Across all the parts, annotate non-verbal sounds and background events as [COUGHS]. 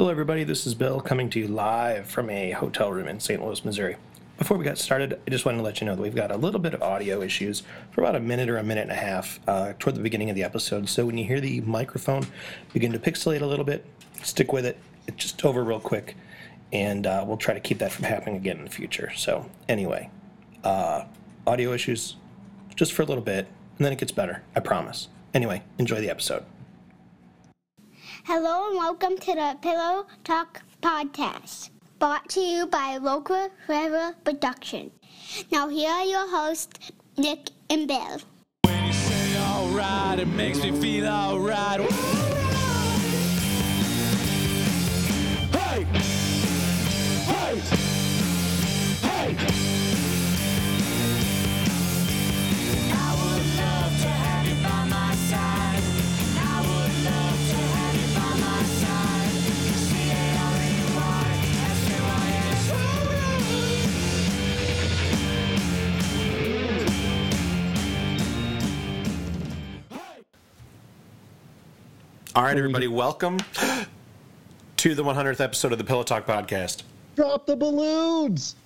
Hello, everybody. This is Bill coming to you live from a hotel room in St. Louis, Missouri. Before we got started, I just wanted to let you know that we've got a little bit of audio issues for about a minute or a minute and a half uh, toward the beginning of the episode. So when you hear the microphone begin to pixelate a little bit, stick with it. It's just over real quick, and uh, we'll try to keep that from happening again in the future. So anyway, uh, audio issues just for a little bit, and then it gets better. I promise. Anyway, enjoy the episode. Hello and welcome to the Pillow Talk Podcast, brought to you by Local Forever Production. Now here are your hosts, Nick and Bill. When you say alright, it makes me feel alright. All right, everybody, welcome to the 100th episode of the Pillow Talk podcast. Drop the balloons.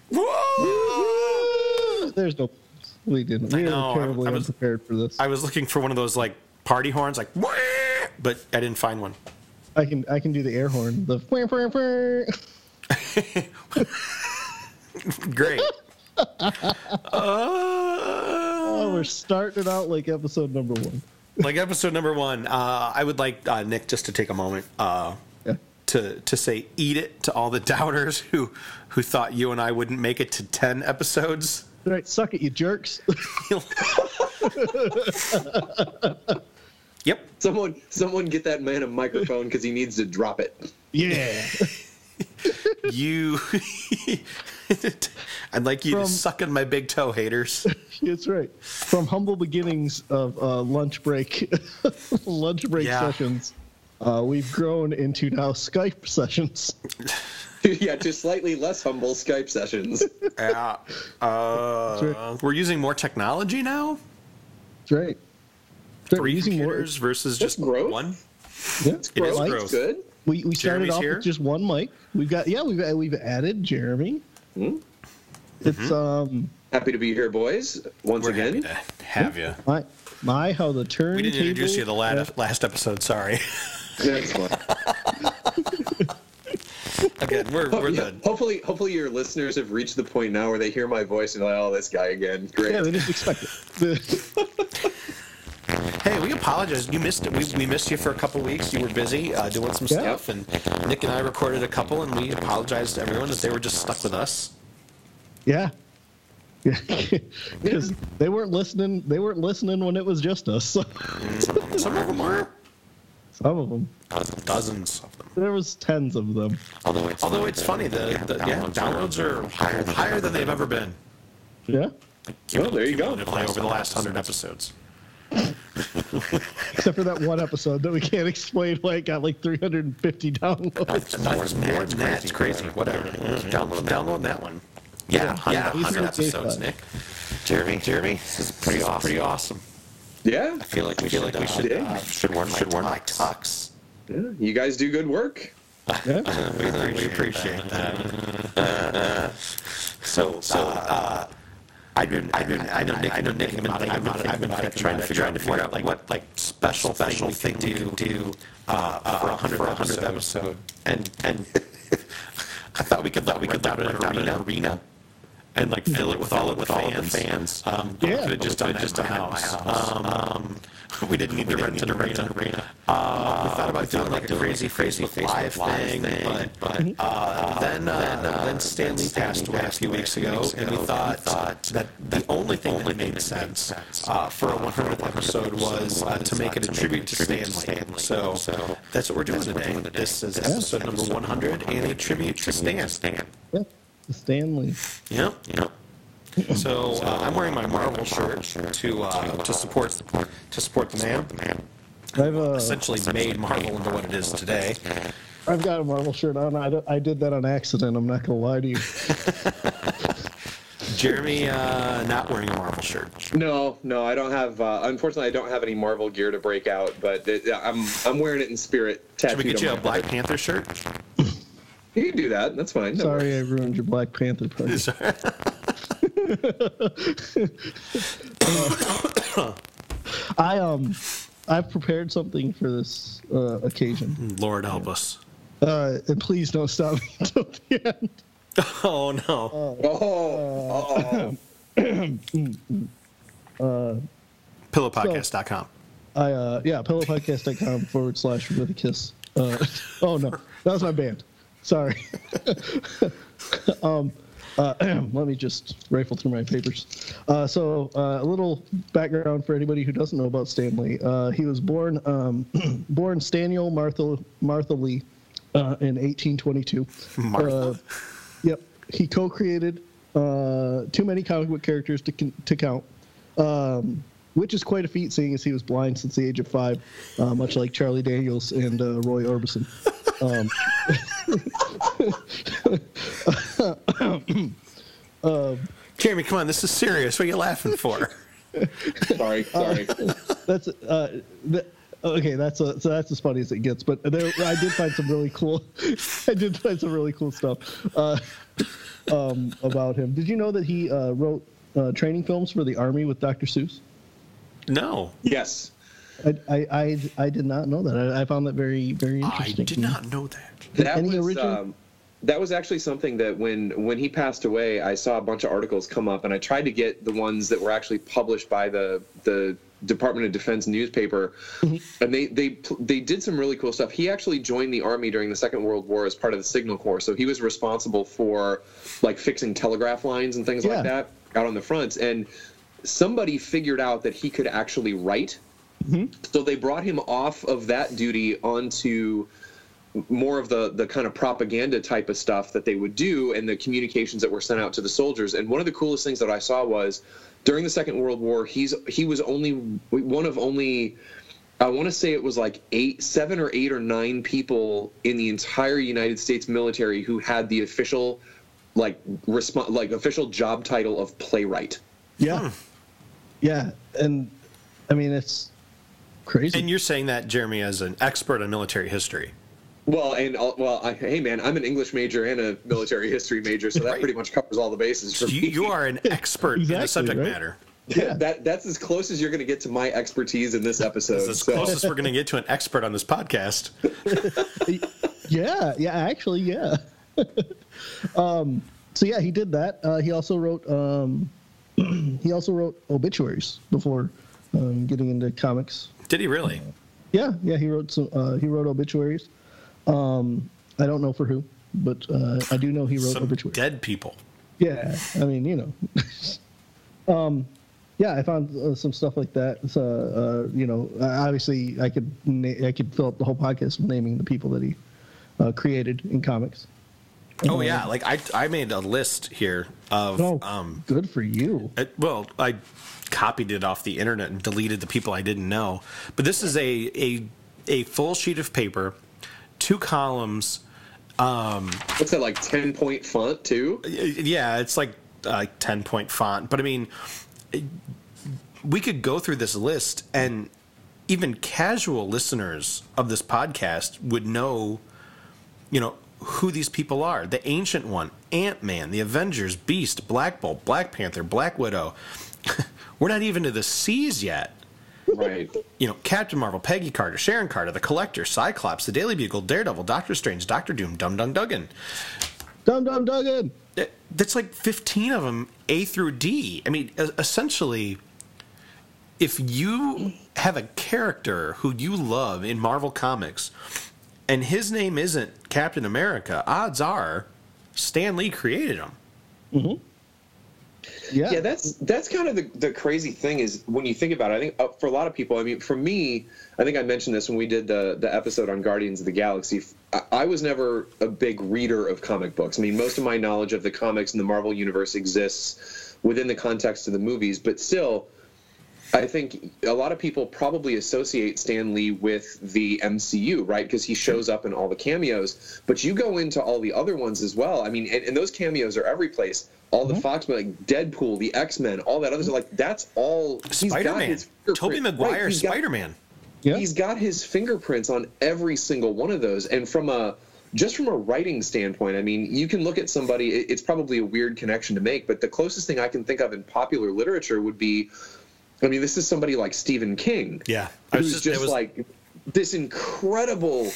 There's no. We didn't. I know, were terribly I was- unprepared for this. I was looking for one of those like party horns, like, "Wah!" but I didn't find one. I can I can do the air horn. The. [LAUGHS] Great. [LAUGHS] Oh, Uh, we're starting it out like episode number one. Like episode number one, uh, I would like uh, Nick just to take a moment uh, Yeah. to to say "eat it" to all the doubters who who thought you and I wouldn't make it to 10 episodes. All right, suck it, you jerks. [LAUGHS] Yep. Someone, someone get that man a microphone because he needs to drop it. yeah. [LAUGHS] You. [LAUGHS] I'd like you From- to suck on my big toe, haters. [LAUGHS] That's right. From humble beginnings of uh, lunch break, [LAUGHS] lunch break Yeah. sessions, uh, we've grown into now Skype sessions. yeah, to slightly less humble Skype sessions. Yeah. Uh, right. we're using more technology now. That's right. That's right, we're Three using more- computers versus just growth. one. Yeah, It is mics. growth. Good. We, we started Jeremy's off here? with just one mic. We've got yeah we've we've added Jeremy. Hmm? It's Mm-hmm. um Happy to be here, boys. Once We're again. happy to have you. my my how the turn. We didn't introduce you the last, last episode. Sorry. That's fine. [LAUGHS] Again, we're, we're Yeah, the hopefully, hopefully your listeners have reached the point now where they hear my voice and they're like, "Oh, this guy again." Great. Yeah, they just expect it. [LAUGHS] [LAUGHS] Hey, we apologize. You missed it. We, we missed you for a couple weeks. You were busy uh, doing some Yeah. stuff, and Nick and I recorded a couple, and we apologized to everyone that they were just stuck with us. yeah. [LAUGHS] Yeah, because they weren't listening. They weren't listening when it was just us. So, [LAUGHS] Some of them were. some of them. Dozens of them. There was tens of them. Although it's, although it's funny, the, the yeah, downloads are higher, higher than they've ever been. Yeah, Well, there you go. Cumulatively Over the last hundred episodes. [LAUGHS] except for that one episode that we can't explain why it got like 350 downloads. That's more than that. It's crazy. Whatever. Download, download that one. Yeah, yeah, he's hundred episodes. Nick. Jeremy, Jeremy, this is pretty awesome. Pretty awesome. Yeah. I feel like we feel like we should uh, uh, should wear should wear my tux. yeah. You guys do good work. [LAUGHS] Yeah. We, we [LAUGHS] appreciate that. so so uh, I've been I've been I know Nick I know Nick have been I've been I've been trying, trying to figure out figure out like what like special special thing we can do uh, for a hundred for a hundredth episode and and [LAUGHS] I thought we could thought we could down an arena. And like fill it with all of the fans. Um, Yeah. could have just done just done my house. Um, um, [LAUGHS] we didn't need to rent an arena. Uh, we thought about doing like a crazy, crazy live thing, but but uh, then uh, then Stanley passed away a few weeks ago, and we thought thought that the only thing that made sense uh, for a 100th episode was uh, to make it a tribute to Stanley. So that's what we're doing today. This is episode number 100 and a tribute to Stan. Yeah. Stanley. Yeah, Yep. So uh, I'm wearing my Marvel shirt to uh, to support to support the man. I've uh, Essentially made Marvel into what it is today. I've got a Marvel shirt on. I, I did that on accident. I'm not gonna lie to you. [LAUGHS] Jeremy uh, not wearing a Marvel shirt. No, no, I don't have. Uh, unfortunately, I don't have any Marvel gear to break out, but it, I'm I'm wearing it in spirit. Should we get you a Black. Panther shirt? [LAUGHS] You can do that. That's fine. Don't worry. Sorry, I ruined your Black Panther party. [LAUGHS] [COUGHS] I um, I've prepared something for this uh, occasion, Lord help us. uh, and please don't stop me [LAUGHS] until the end. [LAUGHS] Oh no. Oh, uh-oh. [COUGHS] Pillowpodcast.com. I uh, yeah, pillowpodcast.com forward slash with a kiss. Uh, oh no, that was my band. Sorry. [LAUGHS] um, uh, [CLEARS THROAT] let me just rifle through my papers. Uh, so uh, a little background for anybody who doesn't know about Stanley. Uh, he was born um, [CLEARS THROAT] born Staniel Martha Martha Lee uh, in 1822. Martha. Uh, yep, he co-created uh, too many comic book characters to to count. Um, which is quite a feat, seeing as he was blind since the age of five, uh, much like Charlie Daniels and uh, Roy Orbison. Um, [LAUGHS] Jeremy, come on, this is serious. What are you laughing for? [LAUGHS] sorry, sorry. that's uh, th- okay. That's a, so that's as funny as it gets. But there, I did find some really cool. [LAUGHS] I did find some really cool stuff uh, um, about him. Did you know that he uh, wrote uh, training films for the army with Dr. Seuss? No. yes. I, I, I, I did not know that. I, I found that very very interesting. I did not know that. That Any was original- um, that was actually something that when when he passed away, I saw a bunch of articles come up, and I tried to get the ones that were actually published by the the Department of Defense newspaper, and they they they did some really cool stuff. He actually joined the army during the Second World War as part of the Signal Corps, so he was responsible for like fixing telegraph lines and things Yeah. like that out on the fronts. And somebody figured out that he could actually write, Mm-hmm. so they brought him off of that duty onto more of the the kind of propaganda type of stuff that they would do and the communications that were sent out to the soldiers. And one of the coolest things that I saw was during the second world war he's he was only one of only I want to say it was like eight seven or eight or nine people in the entire United States military who had the official like resp- like official job title of playwright. Yeah, yeah, and I mean it's crazy. And you're saying that, Jeremy, as an expert on military history. Well, and well, I, hey man, I'm an English major and a military history major, so that Right. pretty much covers all the bases for You, me. you are an expert in the subject right? matter. Yeah. that that's as close as you're going to get to my expertise in this episode. It's as so- close as we're going [LAUGHS] to get to an expert on this podcast. [LAUGHS] yeah, yeah, actually, yeah. [LAUGHS] um, so yeah, he did that. Uh, he also wrote um, [CLEARS THROAT] he also wrote obituaries before um, getting into comics. Did he really? Yeah, yeah, he wrote some. Uh, he wrote obituaries. Um, I don't know for who, but uh, I do know he wrote Some obituaries. dead people. Yeah, I mean, you know. [LAUGHS] um, yeah, I found uh, some stuff like that. So, uh, you know, obviously, I could na- I could fill up the whole podcast with naming the people that he uh, created in comics. Oh yeah, like I I made a list here of Oh, um good for you. it, well I copied it off the internet and deleted the people I didn't know. But this is a a a full sheet of paper, two columns. What's that like? Ten point font too? Yeah, it's like uh, 10 point font. But I mean, we could go through this list, and even casual listeners of this podcast would know, you know, who these people are. The Ancient One, Ant Man, the Avengers, Beast, Black Bolt, Black Panther, Black Widow. [LAUGHS] We're not even to the C's yet. Right. You know, Captain Marvel, Peggy Carter, Sharon Carter, The Collector, Cyclops, The Daily Bugle, Daredevil, Doctor Strange, Doctor Doom, Dum Dum Dugan. Dum Dum Dugan. That's like 15 of them a through d i mean essentially if you have a character who you love in marvel comics and his name isn't captain america odds are stan lee created him Yeah. Yeah, that's that's kind of the, the crazy thing is when you think about it. I think uh, for a lot of people, I mean, for me, I think I mentioned this when we did the the episode on Guardians of the Galaxy. I, I was never a big reader of comic books. I mean, most of my knowledge of the comics and the Marvel universe exists within the context of the movies, but still, I think a lot of people probably associate Stan Lee with the MCU, right? Because he shows up in all the cameos. But you go into all the other ones as well. I mean, and, and those cameos are every place. All the mm-hmm. Fox, like Deadpool, the X Men, all that others are like that's all. spider-man his Tobey fingerprint- maguire right, spider-man Yeah. He's got his fingerprints on every single one of those, and from a just from a writing standpoint, I mean, you can look at somebody. It's probably a weird connection to make, but the closest thing I can think of in popular literature would be, I mean, this is somebody like Stephen King. Yeah. I was who's just- just, was- like this incredible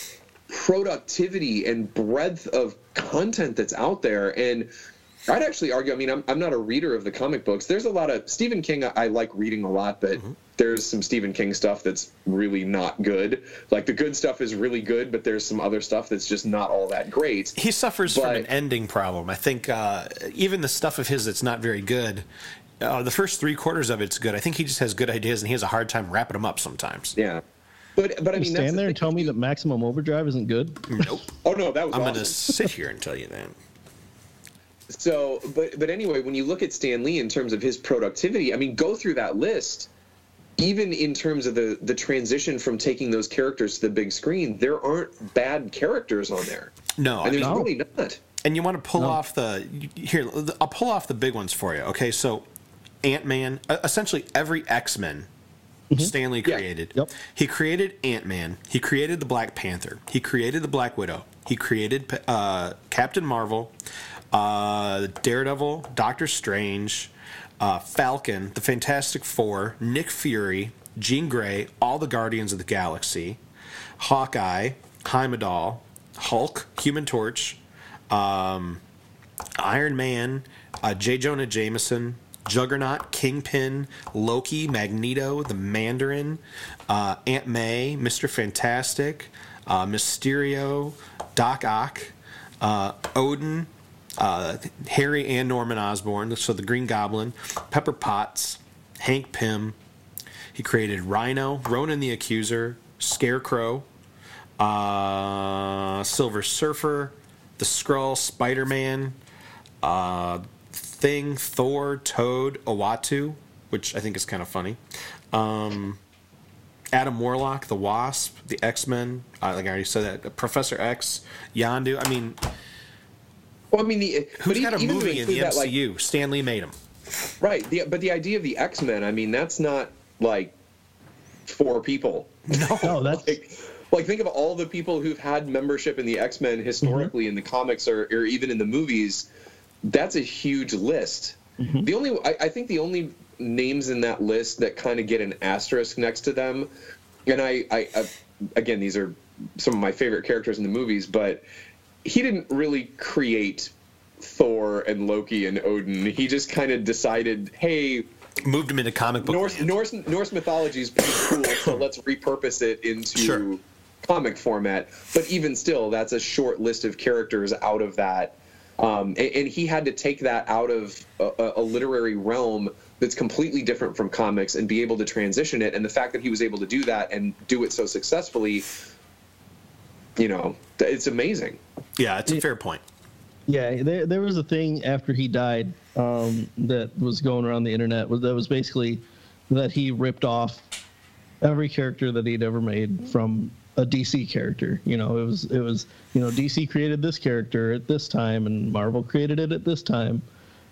productivity and breadth of content that's out there and i'd actually argue i mean i'm, I'm not a reader of the comic books there's a lot of stephen king i, I like reading a lot but Mm-hmm. there's some stephen king stuff that's really not good like the good stuff is really good but there's some other stuff that's just not all that great he suffers from an ending problem. I think uh, even the stuff of his that's not very good. Uh, the first three quarters of it's good. I think he just has good ideas and he has a hard time wrapping them up sometimes. yeah but but i mean that's Stand the there and tell me that Maximum Overdrive isn't good. Nope. [LAUGHS] oh no that was I'm awesome. going to sit here and tell you that. [LAUGHS] So, but but anyway, when you look at Stan Lee in terms of his productivity, I mean, go through that list. Even in terms of the the transition from taking those characters to the big screen, there aren't bad characters on there, No, I and there's mean, No. really not. and you want to pull off the here. I'll pull off the big ones for you. Okay, so Ant Man, essentially every X Men. Stanley Yeah. created. Yep. He created Ant Man. He created the Black Panther. He created the Black Widow. He created uh, Captain Marvel, uh, Daredevil, Doctor Strange, uh, Falcon, the Fantastic Four, Nick Fury, Jean Grey, all the Guardians of the Galaxy, Hawkeye, Heimdall, Hulk, Human Torch, um, Iron Man, uh, J. Jonah Jameson, Juggernaut, Kingpin, Loki, Magneto, the Mandarin, uh, Aunt May, Mr. Fantastic, uh, Mysterio, Doc Ock, uh, Odin, uh, Harry and Norman Osborn, so the Green Goblin, Pepper Potts, Hank Pym. He created Rhino, Ronan the Accuser, Scarecrow, uh, Silver Surfer, the Skrull, Spider Man, uh, Thing, Thor, Toad, Uatu, which I think is kind of funny. Um, Adam Warlock, the Wasp, the X Men. Uh, like I already said that. Professor X, Yondu. I mean, Well, I mean, the, but who's got a movie in the include that, like, MCU? Stan Lee made him. right? The, but the idea of the X Men, I mean, that's not like four people. [LAUGHS] No, that's like, like think of all the people who've had membership in the X Men historically in the comics or, or even in the movies. That's a huge list. Mm-hmm. The only I, I think the only names in that list that kind of get an asterisk next to them, and I, I, I again these are some of my favorite characters in the movies, but he didn't really create Thor and Loki and Odin. He just kind of decided, hey, Moved him into comic book. Norse land. Norse Norse mythology is pretty cool, so [COUGHS] let's repurpose it into Sure. comic format. But even still, that's a short list of characters out of that, um, and, and he had to take that out of a, a literary realm that's completely different from comics and be able to transition it. And the fact that he was able to do that and do it so successfully, you know, it's amazing. Yeah, it's a fair point. Yeah, there, there was a thing after he died um, that was going around the internet that was basically that he ripped off every character that he'd ever made from a DC character. You know, it was it was you know DC created this character at this time and Marvel created it at this time.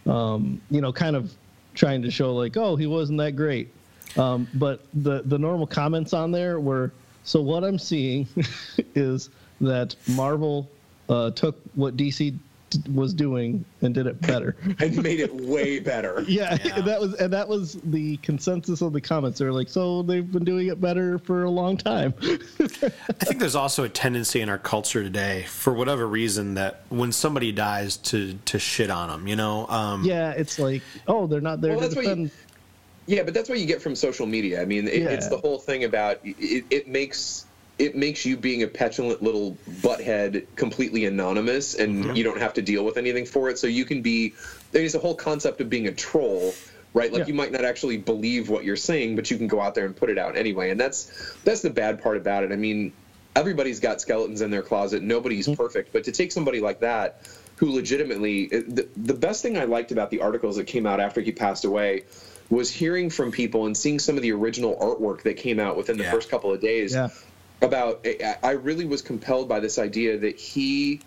Um, you know, kind of trying to show like, oh, he wasn't that great. Um, but the the normal comments on there were so what I'm seeing [LAUGHS] is that Marvel uh, took what DC was doing and did it better. [LAUGHS] And made it way better. [LAUGHS] yeah, Yeah. that was and that was the consensus of the comments. They're like, so they've been doing it better for a long time. [LAUGHS] I think there's also a tendency in our culture today, for whatever reason, that when somebody dies, to to shit on them. You know, um, yeah, it's like, oh, they're not there Well, to that's what you- defend. Yeah, but that's what you get from social media. I mean, it, it's the whole thing about it, it makes it makes you being a petulant little butthead completely anonymous, and mm-hmm. you don't have to deal with anything for it. So you can be. There's a whole concept of being a troll, right? Like Yeah. you might not actually believe what you're saying, but you can go out there and put it out anyway. And that's that's the bad part about it. I mean, everybody's got skeletons in their closet. Nobody's mm-hmm. perfect, but to take somebody like that. Who legitimately the, the best thing I liked about the articles that came out after he passed away was hearing from people and seeing some of the original artwork that came out within the Yeah. first couple of days Yeah. About I- really was compelled by this idea that he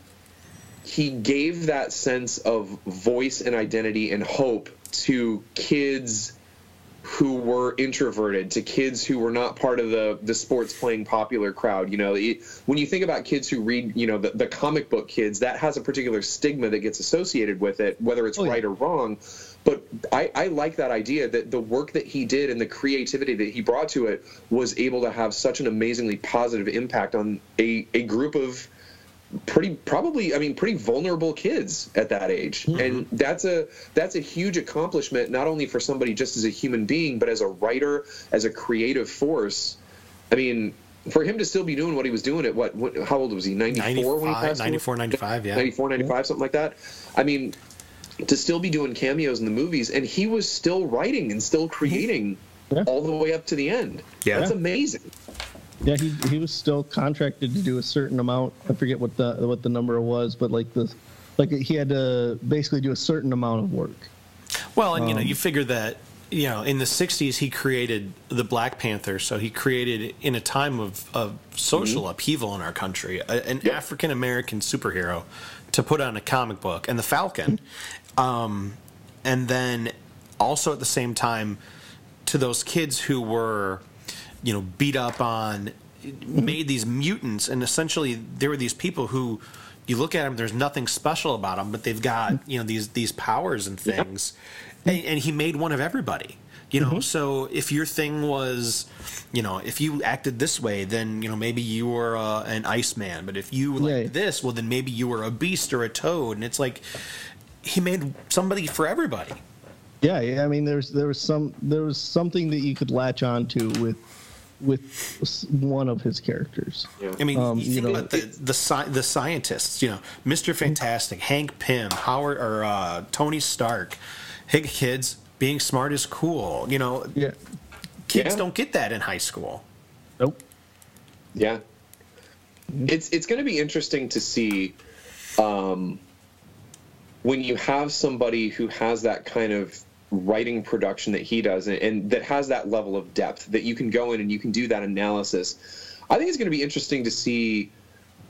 he gave that sense of voice and identity and hope to kids who were introverted to kids who were not part of the the sports playing popular crowd you know it, when you think about kids who read you know the, the comic book kids that has a particular stigma that gets associated with it whether it's Oh, yeah. right or wrong but I, I like that idea that the work that he did and the creativity that he brought to it was able to have such an amazingly positive impact on a, a group of pretty probably i mean pretty vulnerable kids at that age. Mm-hmm. And that's a that's a huge accomplishment not only for somebody just as a human being but as a writer as a creative force. I mean for him to still be doing what he was doing at what, what how old was he? 94 when he 95, passed away? 94, 95, yeah. 94 95 something like that. I mean to still be doing cameos in the movies and he was still writing and still creating Yeah. all the way up to the end Yeah. that's amazing Yeah, he he was still contracted to do a certain amount. I forget what the what the number was, but like the like he had to basically do a certain amount of work. Well, and you Um, know, you figure that you know in the '60s he created the Black Panther, so he created in a time of, of social upheaval in our country a, an African American superhero to put on a comic book, and the Falcon, um, and then also at the same time to those kids who were you know beat up on made these mutants and essentially there were these people who you look at them there's nothing special about them but they've got you know these these powers and things. And, and he made one of everybody you know so if your thing was you know if you acted this way then you know maybe you were uh, an iceman but if you like Yeah. this well then maybe you were a beast or a toad and it's like he made somebody for everybody Yeah, yeah. I mean, there's there was some there was something that you could latch on to with with one of his characters. yeah I mean, Um, you you think know- about the the, sci- the scientists. You know, Mister Fantastic, Hank Pym, Howard, or uh, Tony Stark. Hey, kids, being smart is cool. You know, Yeah. kids Yeah. don't get that in high school. Nope. Yeah. It's it's going to be interesting to see um, when you have somebody who has that kind of writing production that he does and, and that has that level of depth that you can go in and you can do that analysis. I think it's going to be interesting to see,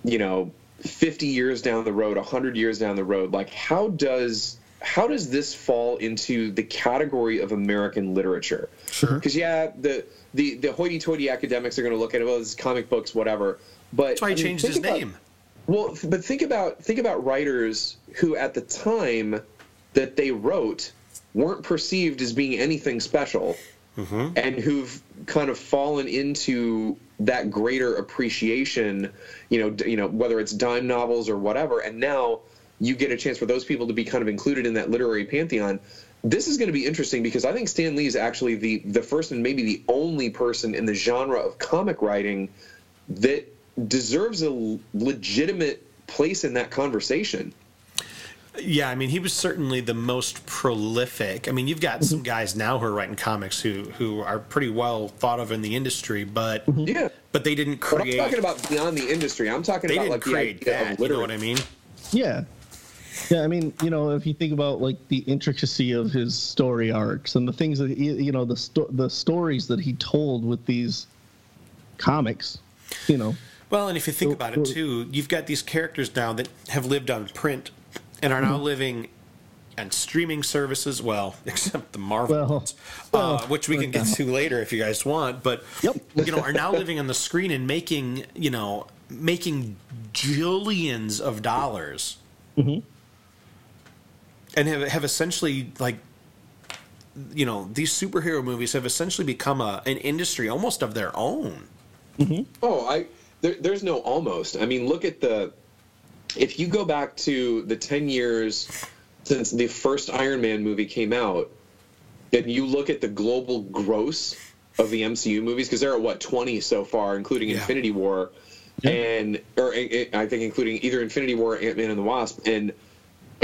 you know, 50 years down the road, 100 years down the road, like how does how does this fall into the category of American literature? Sure. Because yeah, the the the hoity-toity academics are going to look at it. Well, it's comic books, whatever. But That's why he I mean, changed think his about- name. well, but think about think about writers who, at the time that they wrote, weren't perceived as being anything special, mm-hmm. and who've kind of fallen into that greater appreciation. You know, you know whether it's dime novels or whatever, and now you get a chance for those people to be kind of included in that literary pantheon. This is going to be interesting because I think Stan Lee is actually the the first and maybe the only person in the genre of comic writing that deserves a legitimate place in that conversation. Yeah, I mean, he was certainly the most prolific. I mean, you've got some guys now who are writing comics who who are pretty well thought of in the industry, but mm-hmm. Yeah. but they didn't But I'm talking about beyond the industry. I'm talking they about didn't like the create idea that. of You know what I mean? Yeah. Yeah, I mean, you know, if you think about like the intricacy of his story arcs and the things that he, you know, the sto- the stories that he told with these comics, you know, Well, and if you think about it too, you've got these characters now that have lived on print and are now Mm-hmm. living on streaming services. Well, [LAUGHS] except the Marvel Well, ones, well, uh, which we can get to later if you guys want. But Yep. you know, are now living on the screen and making you know making jillions of dollars, Mm-hmm. And have have essentially like. You know, these superhero movies have essentially become a, an industry almost of their own. Oh, I there, there's no almost. I mean, look at the if you go back to the 10 years since the first Iron Man movie came out, and you look at the global gross of the MCU movies because there are what 20 so far, including Yeah. Infinity War, and or eh, I think including either Infinity War, Ant Man and the Wasp, and I mean,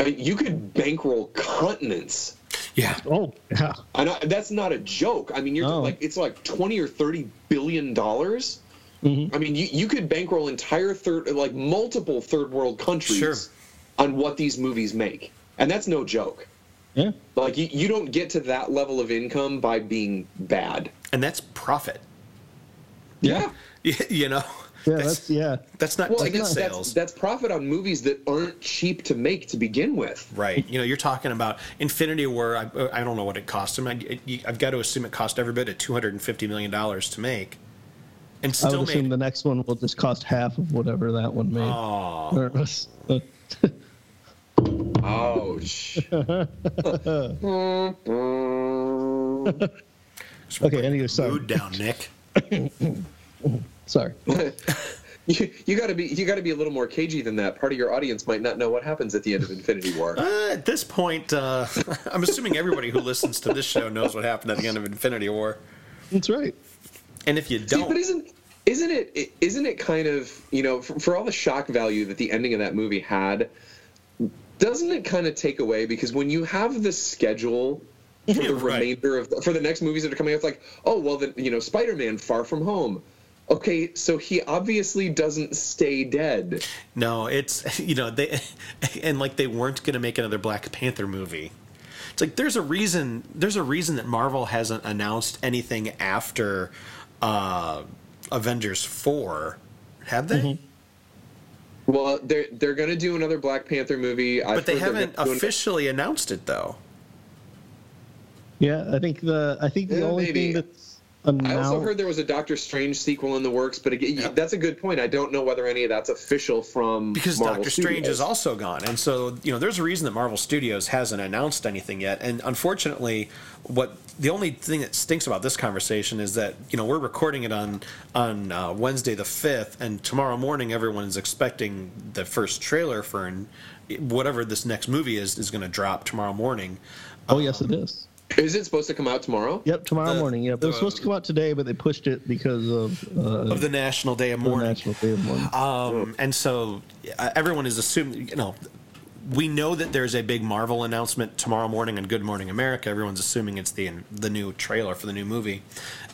you could bankroll continents. Yeah, oh yeah, And I, that's not a joke. I mean, you're No. like it's like twenty or thirty billion dollars. Mm-hmm. I mean, you, you could bankroll entire third, like multiple third world countries Sure. on what these movies make, and that's no joke. yeah, Like you, you don't get to that level of income by being bad. and that's profit. Yeah, [LAUGHS] you know Yeah, that's yeah. That's not Well, ticket again, sales. that's, that's profit on movies that aren't cheap to make to begin with. Right. You know, you're talking about Infinity War. I, I don't know what it cost them. I, have got to assume it cost every bit of $250 million to make. And I still would assume the next one will just cost half of whatever that one made. Aw. Or it uh, Ouch. [LAUGHS] [LAUGHS] okay, anyway, sorry. Mood down, Nick. [LAUGHS] Sorry. [LAUGHS] you, you got to be you got to be a little more cagey than that. Part of your audience might not know what happens at the end of Infinity War. Uh, at this point, uh, [LAUGHS] I'm assuming everybody who listens to this show knows what happened at the end of Infinity War. That's right. And if you don't, but isn't isn't it it- isn't it kind of you know for, for all the shock value that the ending of that movie had, doesn't it kind of take away because when you have the schedule for Yeah, the right. remainder of for the next movies that are coming out, it's like oh well then you know Spider-Man Far From Home. Okay, so he obviously doesn't stay dead. no, it's [LAUGHS] you know they [LAUGHS] and like they weren't going to make another Black Panther movie. It's like there's a reason. There's a reason that Marvel hasn't announced anything after uh, Avengers four, have they? Mm-hmm. Well, they're they're gonna do another Black Panther movie, I've But they haven't gonna an- officially announced it though. Yeah, I think the I think the Yeah, only maybe. thing that's I also heard there was a Doctor Strange sequel in the works, but again, Yeah. that's a good point. I don't know whether any of that's official from because Marvel Doctor Strange is also gone, and so you know there's a reason that Marvel Studios hasn't announced anything yet. And unfortunately, what the only thing that stinks about this conversation is that you know we're recording it on on uh, Wednesday the fifth, and tomorrow morning everyone is expecting the first trailer for an, whatever this next movie is is going to drop tomorrow morning. oh yes, it is. Is it supposed to come out tomorrow? Yep, tomorrow The- morning. Yep, it was supposed to come out today, but they pushed it because of uh, Of the National Day of Mourning. National Day of Mourning. Um, and so uh, everyone is assuming, you know, we know that there's a big Marvel announcement tomorrow morning on Good Morning America. Everyone's assuming it's the the new trailer for the new movie.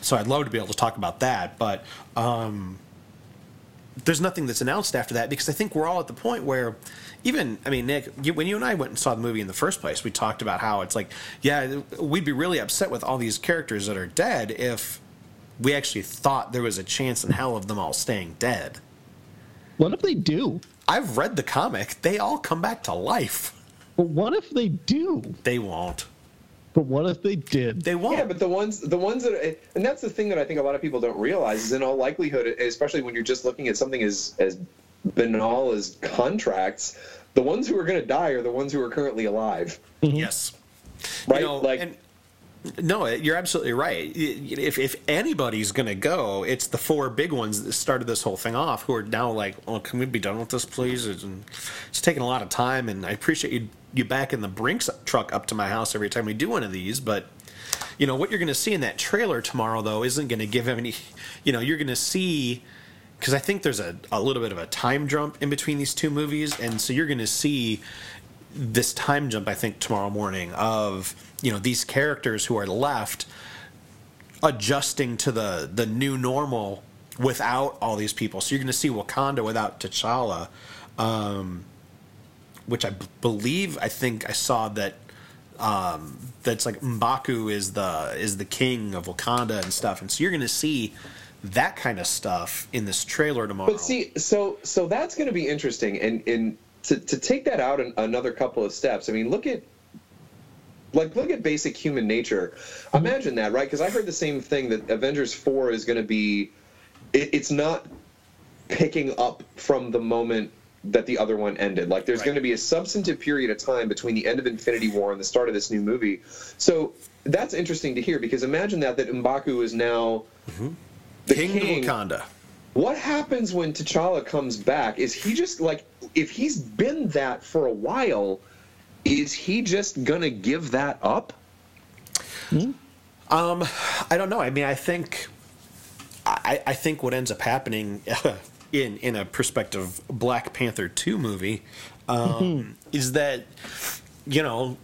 So I'd love to be able to talk about that, but um, there's nothing that's announced after that because I think we're all at the point where even I mean Nick, you, when you and I went and saw the movie in the first place, we talked about how it's like, yeah, we'd be really upset with all these characters that are dead if we actually thought there was a chance in hell of them all staying dead. what if they do? I've read the comic. They all come back to life. But what if they do? They won't. But what if they did? They won't. Yeah, but the ones the ones that and that's the thing that I think a lot of people don't realize is in all likelihood, especially when you're just looking at something as as banal as contracts, the ones who are going to die are the ones who are currently alive, mm-hmm. yes. right? You know, like and- no, you're absolutely right. If if anybody's going to go, it's the four big ones that started this whole thing off, who are now like, "Oh, can we be done with this, please?" It's, it's taking a lot of time, and I appreciate you you backing the Brinks truck up to my house every time we do one of these, but. You know what you're going to see in that trailer tomorrow, though, isn't going to give any. You know, you're going to see because I think there's a, a little bit of a time jump in between these two movies, and so you're going to see this time jump. I think tomorrow morning of you know these characters who are left adjusting to the the new normal without all these people. So you're going to see Wakanda without T'Challa, um, which I b- believe I think I saw that um, that's like Mbaku is the is the king of Wakanda and stuff, and so you're to see that kind of stuff in this trailer tomorrow. But see, so so that's to be interesting, and and to to take that out an, another couple of steps. I mean, look at like look at basic human nature. Imagine that, right? Because I heard the same thing that Avengers Four is to be. It, it's not picking up from the moment that the other one ended. Like there's Right. going to be a substantive period of time between the end of Infinity War and the start of this new movie. So that's interesting to hear because imagine that that Mbaku is now. The king, of Wakanda. what happens when T'Challa comes back? Is he just like if he's been that for a while? Is he just gonna give that up? Um, I don't know. I mean, I think, I, I think what ends up happening [LAUGHS] in in a perspective Black Panther two movie um, is that you know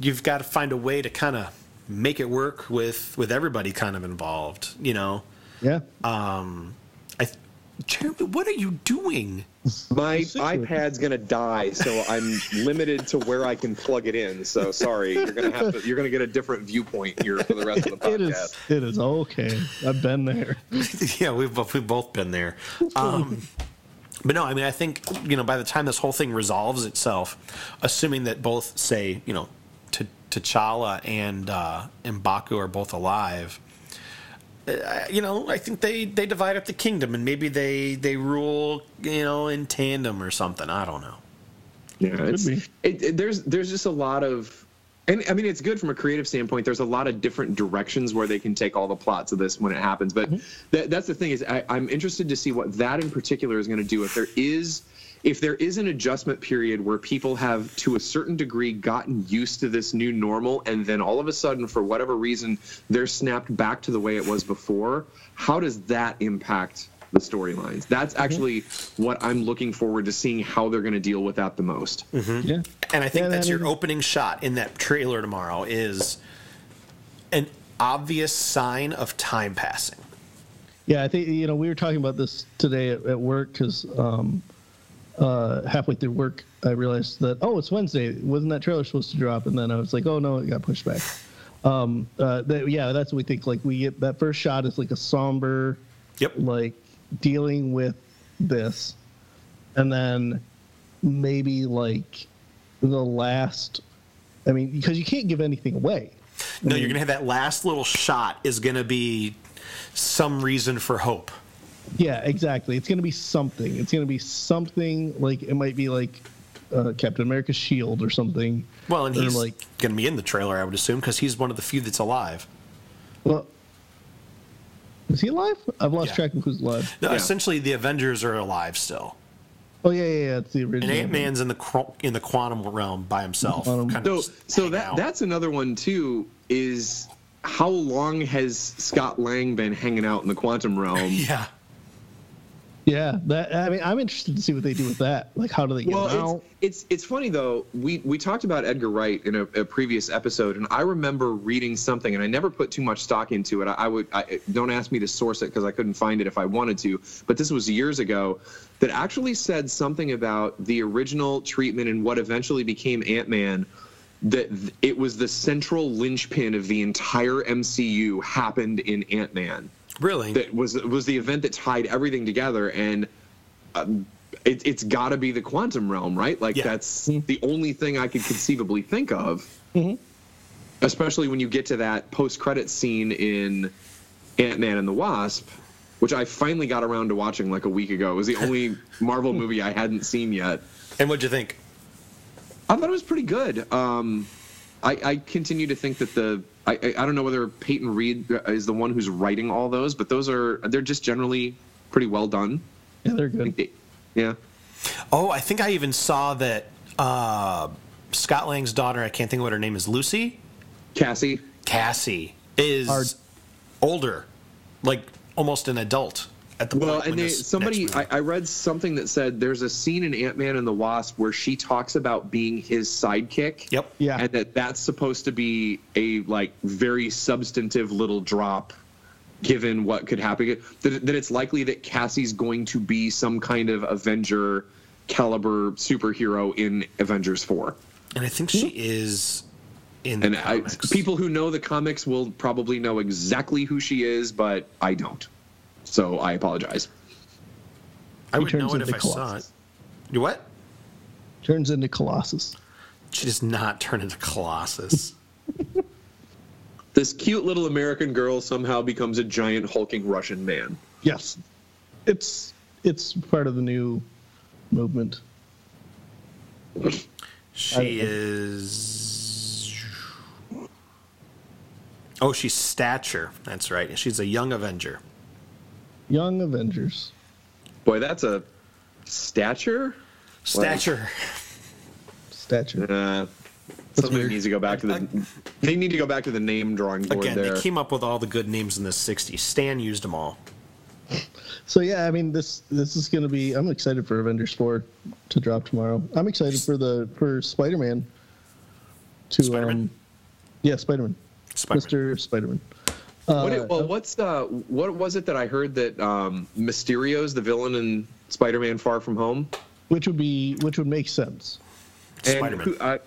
you've got to find a way to kind of make it work with with everybody kind of involved. You know, Yeah. um, Jeremy, what are you doing? My iPad's gonna die, so I'm limited to where I can plug it in. So sorry, you're gonna have to. You're gonna get a different viewpoint here for the rest of the podcast. [LAUGHS] It is. It is okay. I've been there. [LAUGHS] yeah, we've both, we've both been there. Um, but no, I mean, I think you know by the time this whole thing resolves itself, assuming that both say you know, T- T'Challa and uh, and Baku are both alive. You know, I think they, they divide up the kingdom and maybe they they rule you know in tandem or something. I don't know. Yeah, it's, it, it, there's there's just a lot of, and I mean it's good from a creative standpoint. There's a lot of different directions where they can take all the plots of this when it happens. But mm-hmm. that, that's the thing is I, I'm interested to see what that in particular is going to do. If there is if there is an adjustment period where people have to a certain degree gotten used to this new normal and then all of a sudden for whatever reason they're snapped back to the way it was before how does that impact the storylines? That's actually what i'm looking forward to seeing how they're going to deal with that the most. Yeah. And I think Yeah, that's that your is- opening shot in that trailer tomorrow is an obvious sign of time passing. Yeah, I think you know we were talking about this today at, at work because um, uh, halfway through work I realized that oh it's Wednesday wasn't that trailer supposed to drop and then I was like oh no it got pushed back. Um, uh, that, yeah, that's what we think. Like we get that first shot is like a somber, Yep. like dealing with this, and then maybe like the last. I mean, because you can't give anything away. No, you're gonna have that last little shot is gonna be some reason for hope. Yeah, exactly. It's going to be something. It's going to be something like it might be like uh, Captain America's shield or something. Well, and Or he's like, gonna be in the trailer, I would assume, because he's one of the few that's alive. well, is he alive? I've lost Yeah. track of who's alive. No, Yeah. essentially, the Avengers are alive still, Oh yeah, yeah, yeah. It's the and original. Ant Man's in the in the quantum realm by himself. Quantum. kind so of just so that out. that's another one too is how long has scott lang been hanging out in the quantum realm [LAUGHS] yeah. Yeah, that. I mean, I'm interested to see what they do with that. Like, how do they get Well, out? it's, it's it's funny though. We we talked about Edgar Wright in a, a previous episode, and I remember reading something, and I never put too much stock into it. I, I would I, don't ask me to source it because I couldn't find it if I wanted to. But this was years ago that actually said something about the original treatment and what eventually became Ant Man. That it was the central linchpin of the entire MCU happened in Ant Man Really? that was was the event that tied everything together and um, it, it's got to be the quantum realm right like Yeah. that's the only thing i could conceivably think of especially when you get to that post-credit scene in ant-man and the wasp which i finally got around to watching like a week ago it was the only [LAUGHS] marvel movie i hadn't seen yet and what'd you think? I thought it was pretty good. Um, I, I continue to think that the I, I I don't know whether Peyton Reed is the one who's writing all those, but those are they're just generally pretty well done. Yeah, they're good. they- yeah. Oh, I think I even saw that uh, Scott Lang's daughter. I can't think of what her name is. Lucy. Cassie. Cassie is Our- older, like almost an adult at the Well, point. when and they, somebody I, I read something that said there's a scene in Ant Man and the Wasp where she talks about being his sidekick. Yep. Yeah. And that that's supposed to be a like very substantive little drop given what could happen that, that it's likely that Cassie's going to be some kind of Avenger caliber superhero in Avengers 4. and I think she is in the And I, comics. people who know the comics will probably know exactly who she is, but I don't. So I apologize. I would know turns it if into I saw it. Colossus. You what? Turns into Colossus. She does not turn into Colossus. [LAUGHS] This cute little American girl somehow becomes a giant hulking Russian man. Yes, it's it's part of the new movement. She is. Oh, she's stature. That's right. She's a young Avenger. Young Avengers. Boy, that's a stature. Stature. Stature. Uh, somebody weird. needs to go back to the. They need to go back to the name drawing board Again, there. they came up with all the good names in the '60s. Stan used them all. So yeah, I mean this this is gonna be. I'm excited for Avengers four to drop tomorrow. I'm excited for the for Spider Man. To Spider-Man? um, yeah, Spider Man. Spider-Man. Mr. Spider Man. What it- well, what's uh, what was it that I heard that um, Mysterio's the villain in Spider-Man: Far From Home? which would be which would make sense. And Spider-Man. who, I,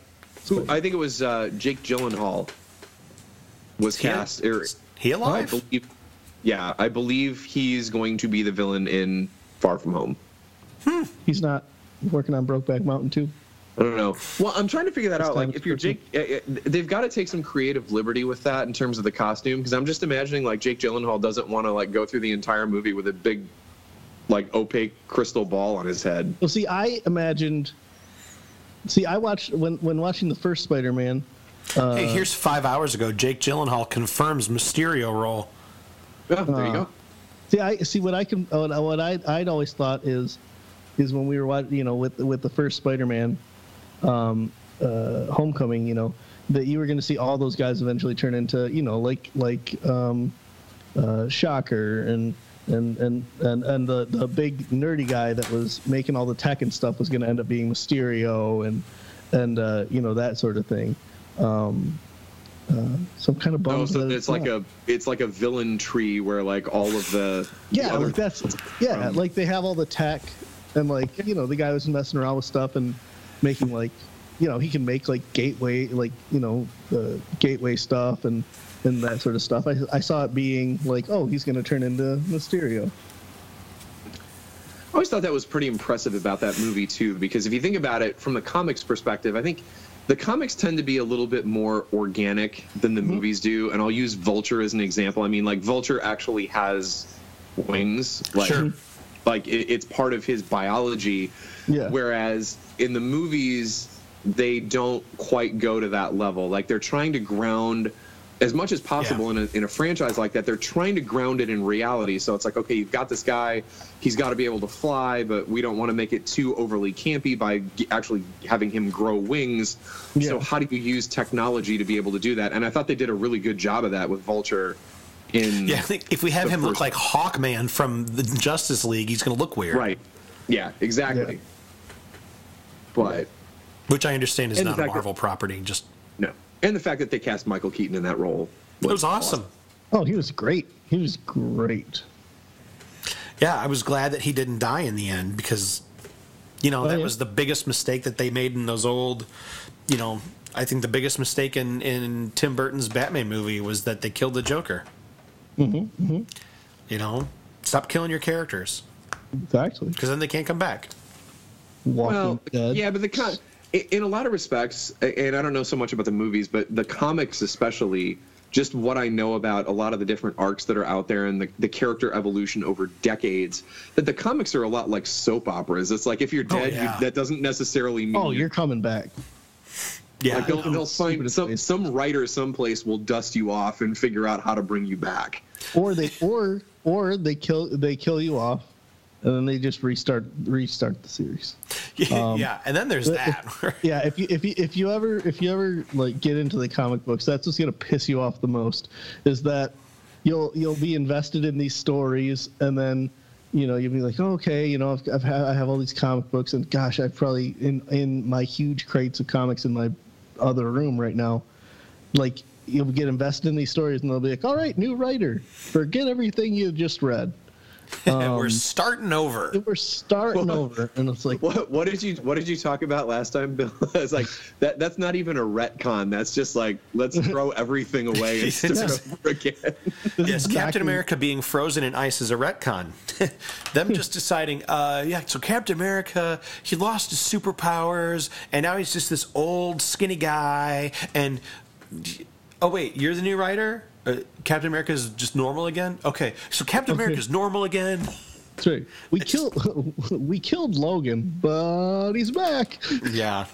who, I think it was uh, Jake Gyllenhaal was He- cast. Or, He I alive? believe, yeah, I believe he's going to be the villain in Far From Home. He's not working on Brokeback Mountain too. I don't know. Well, I'm trying to figure that This out. Like, if you're Jake, eh, eh, they've got to take some creative liberty with that in terms of the costume. Because I'm just imagining like Jake Gyllenhaal doesn't want to like go through the entire movie with a big, like opaque crystal ball on his head. Well, see, I imagined. See, I watched when when watching the first Spider-Man. Uh, hey, here's five hours ago. Jake Gyllenhaal confirms Mysterio role. Yeah, there you Uh, go. See, I see what I can. What, what I I'd always thought is, is when we were watching, you know, with with the first Spider-Man, um, uh, Homecoming, you know, that you were going to see all those guys eventually turn into, you know, like like um, uh, Shocker and and and and and the the big nerdy guy that was making all the tech and stuff was going to end up being Mysterio and and uh, you know that sort of thing. Um, uh, some kind of bummed Oh, so it's like not. a it's like a villain tree where like all of the Yeah, the like that's yeah, from- like they have all the tech and like you know the guy was messing around with stuff and making like you know he can make like gateway like you know the gateway stuff and and that sort of stuff. I I saw it being like oh he's gonna turn into Mysterio. I always thought that was pretty impressive about that movie too, because if you think about it from the comics perspective, I think the comics tend to be a little bit more organic than the Mm-hmm. movies do. And I'll use Vulture as an example. I mean, like Vulture actually has wings, like Sure. like it, it's part of his biology. Yeah. Whereas in the movies, they don't quite go to that level. Like they're trying to ground as much as possible in, a, in a franchise like that. They're trying to ground it in reality. So it's like, okay, you've got this guy, he's got to be able to fly, but we don't want to make it too overly campy by g- actually having him grow wings. So how do you use technology to be able to do that? And I thought they did a really good job of that with Vulture. In Yeah, I think if we have him look like Hawkman from the Justice League, he's going to look weird. right, yeah, exactly. Yeah. But Which I understand is not a fact that- Marvel property. Just no, and the fact that they cast Michael Keaton in that role it was awesome. Oh, he was great. He was great. Yeah, I was glad that he didn't die in the end because, you know, Oh, that yeah. was the biggest mistake that they made in those old, you know, I think the biggest mistake in, in Tim Burton's Batman movie was that they killed the Joker. Mm-hmm, You know, stop killing your characters Exactly. because then they can't come back. Walking Well, Dead. yeah, but the con- in a lot of respects, and I don't know so much about the movies, but the comics especially, just what I know about a lot of the different arcs that are out there and the, the character evolution over decades, that the comics are a lot like soap operas. It's like if you're Oh, dead, yeah. you, that doesn't necessarily mean Oh, you- you're coming back. Yeah, like they'll, they'll find some ways. some writer someplace will dust you off and figure out how to bring you back. or they or or they kill they kill you off and then they just restart restart the series [LAUGHS] um, yeah, and then there's that. yeah if you if you if you ever if you ever like get into the comic books that's what's going to piss you off the most is that you'll you'll be invested in these stories and then you know you'll be like oh, okay you know I've, I've ha- I have all these comic books and gosh I've probably in in my huge crates of comics in my other room right now like you'll get invested in these stories and they'll be like all right new writer forget everything you just read [LAUGHS] and [LAUGHS] we're starting over. we're starting over and it's like What what did you what did you talk about last time, Bill? [LAUGHS] it's like that that's not even a retcon. That's just like let's throw everything away and start over again. Yes, Captain America being frozen in ice is a retcon. Them just deciding, uh, yeah, so Captain America, he lost his superpowers, and now he's just this old, skinny guy. And oh wait, you're the new writer. Uh, Captain America is just normal again. Okay, so Captain America is normal again. That's right. We killed [LAUGHS] we killed Logan, but he's back. Yeah,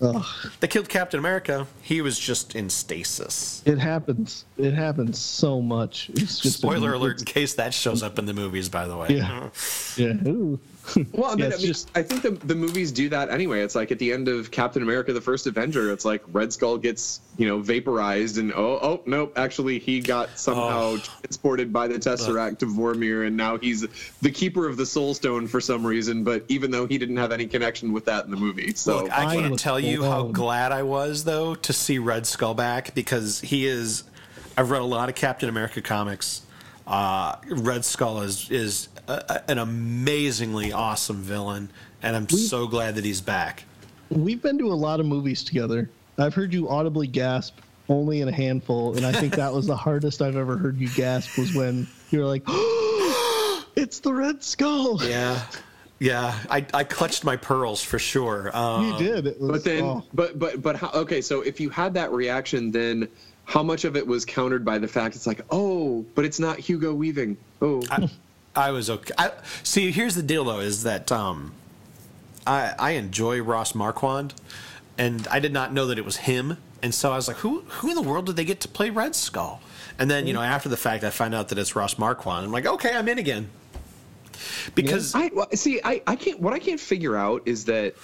Ugh, they killed Captain America. He was just in stasis. it happens. It happens so much. It's just Spoiler alert! In case that shows up in the movies, by the way. Yeah. Yeah. Ooh. [LAUGHS] Well, I mean, Yeah, I, mean just- I think the, the movies do that anyway. It's like at the end of Captain America: The First Avenger, it's like Red Skull gets you know vaporized, and oh oh nope, actually he got somehow Oh. transported by the Tesseract to Vormir, and now he's the keeper of the Soul Stone for some reason. But even though he didn't have any connection with that in the movie, so Look, I can't tell you how glad I was though to see Red Skull back because he is. I've read a lot of Captain America comics. Uh, Red Skull is is a, an amazingly awesome villain, and I'm so glad that he's back. We've been to a lot of movies together. I've heard you audibly gasp only in a handful, and I think that was the [LAUGHS] hardest I've ever heard you gasp was when you were like, [GASPS] "It's the Red Skull." Yeah, yeah. I, I clutched my pearls for sure. Um, You did. Was, But then, oh. but but but how, okay. So if you had that reaction, then how much of it was countered by the fact it's like, oh, but it's not Hugo Weaving. Oh, I, I was okay. I, see, here's the deal though: is that um, I I enjoy Ross Marquand, and I did not know that it was him, and so I was like, who who in the world did they get to play Red Skull? And then you know after the fact, I find out that it's Ross Marquand. I'm like, okay, I'm in again. Because I well, see. I I can't. What I can't figure out is that.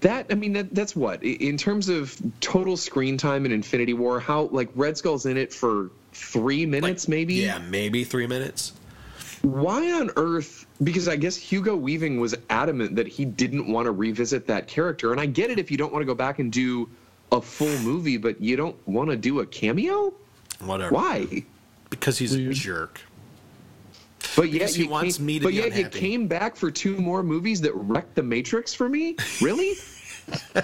That I mean that that's what in terms of total screen time in Infinity War. How like Red Skull's in it for three minutes, maybe. yeah, maybe three minutes. Why on earth? Because I guess Hugo Weaving was adamant that he didn't want to revisit that character, and I get it if you don't want to go back and do a full movie, but you don't want to do a cameo. Whatever. Why? Because he's a jerk. But yet he wants came, me to but be yet you unhappy. came back for two more movies that wrecked the Matrix for me. Really? [LAUGHS]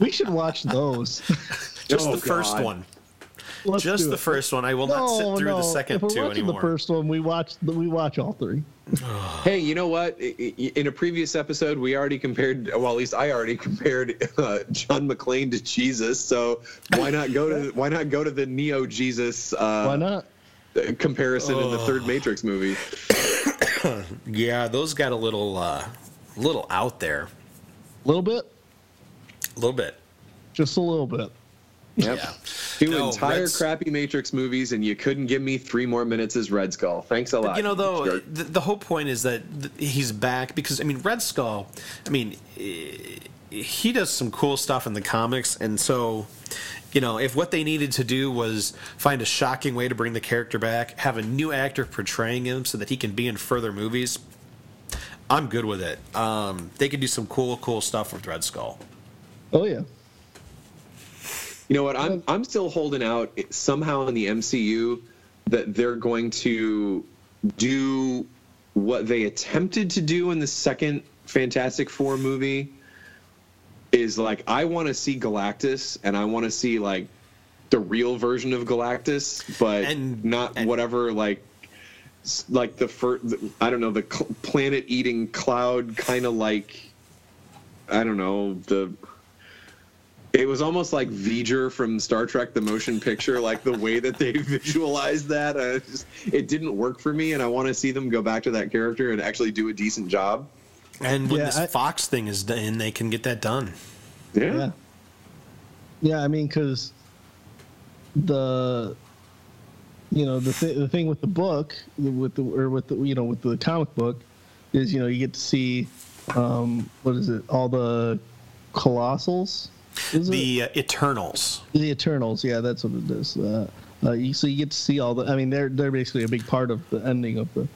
we should watch those. [LAUGHS] Just Oh, the first one. Let's Just the it. first one. I will not sit through no. the second if we're two watching anymore. the first one, we watch we watch all three. [SIGHS] hey, you know what? I- I- In a previous episode, we already compared. Well, at least I already [LAUGHS] compared uh, John McClane to Jesus. So why not go to why not go to the Neo Jesus uh, Why not? Comparison in the third Matrix movie? [COUGHS] Yeah, those got a little, uh, little out there. A little bit, A little bit. just a little bit. Yep. Yeah. Two No, entire Red's- crappy Matrix movies, and you couldn't give me three more minutes as Red Skull. Thanks a lot. You know, though, jerk. the, the whole point is that th- he's back because I mean, Red Skull. I mean, he does some cool stuff in the comics, and so. You know, if what they needed to do was find a shocking way to bring the character back, have a new actor portraying him so that he can be in further movies, I'm good with it. Um, they could do some cool, cool stuff with Red Skull. Oh yeah. You know what? I'm I'm still holding out somehow in the MCU that they're going to do what they attempted to do in the second Fantastic Four movie is like I want to see Galactus and I want to see like the real version of Galactus, but And- not and- whatever like like the first I don't know the cl- planet eating cloud kind of like I don't know the it was almost like V'ger from Star Trek: The Motion Picture, like the way that they [LAUGHS] visualized that. Just, it didn't work for me, and I want to see them go back to that character and actually do a decent job. And when Yeah, this I- Fox thing is done, they can get that done. Yeah, Yeah. Yeah, I mean, because the, you know, the th- the thing with the book, with the or with the you know with the comic book, is you know you get to see, um, what is it? All the colossals. Is? The uh, Eternals. The Eternals, yeah, that's what it is. Uh, uh, you, so you get to see all the. I mean, they're they're basically a big part of the ending of the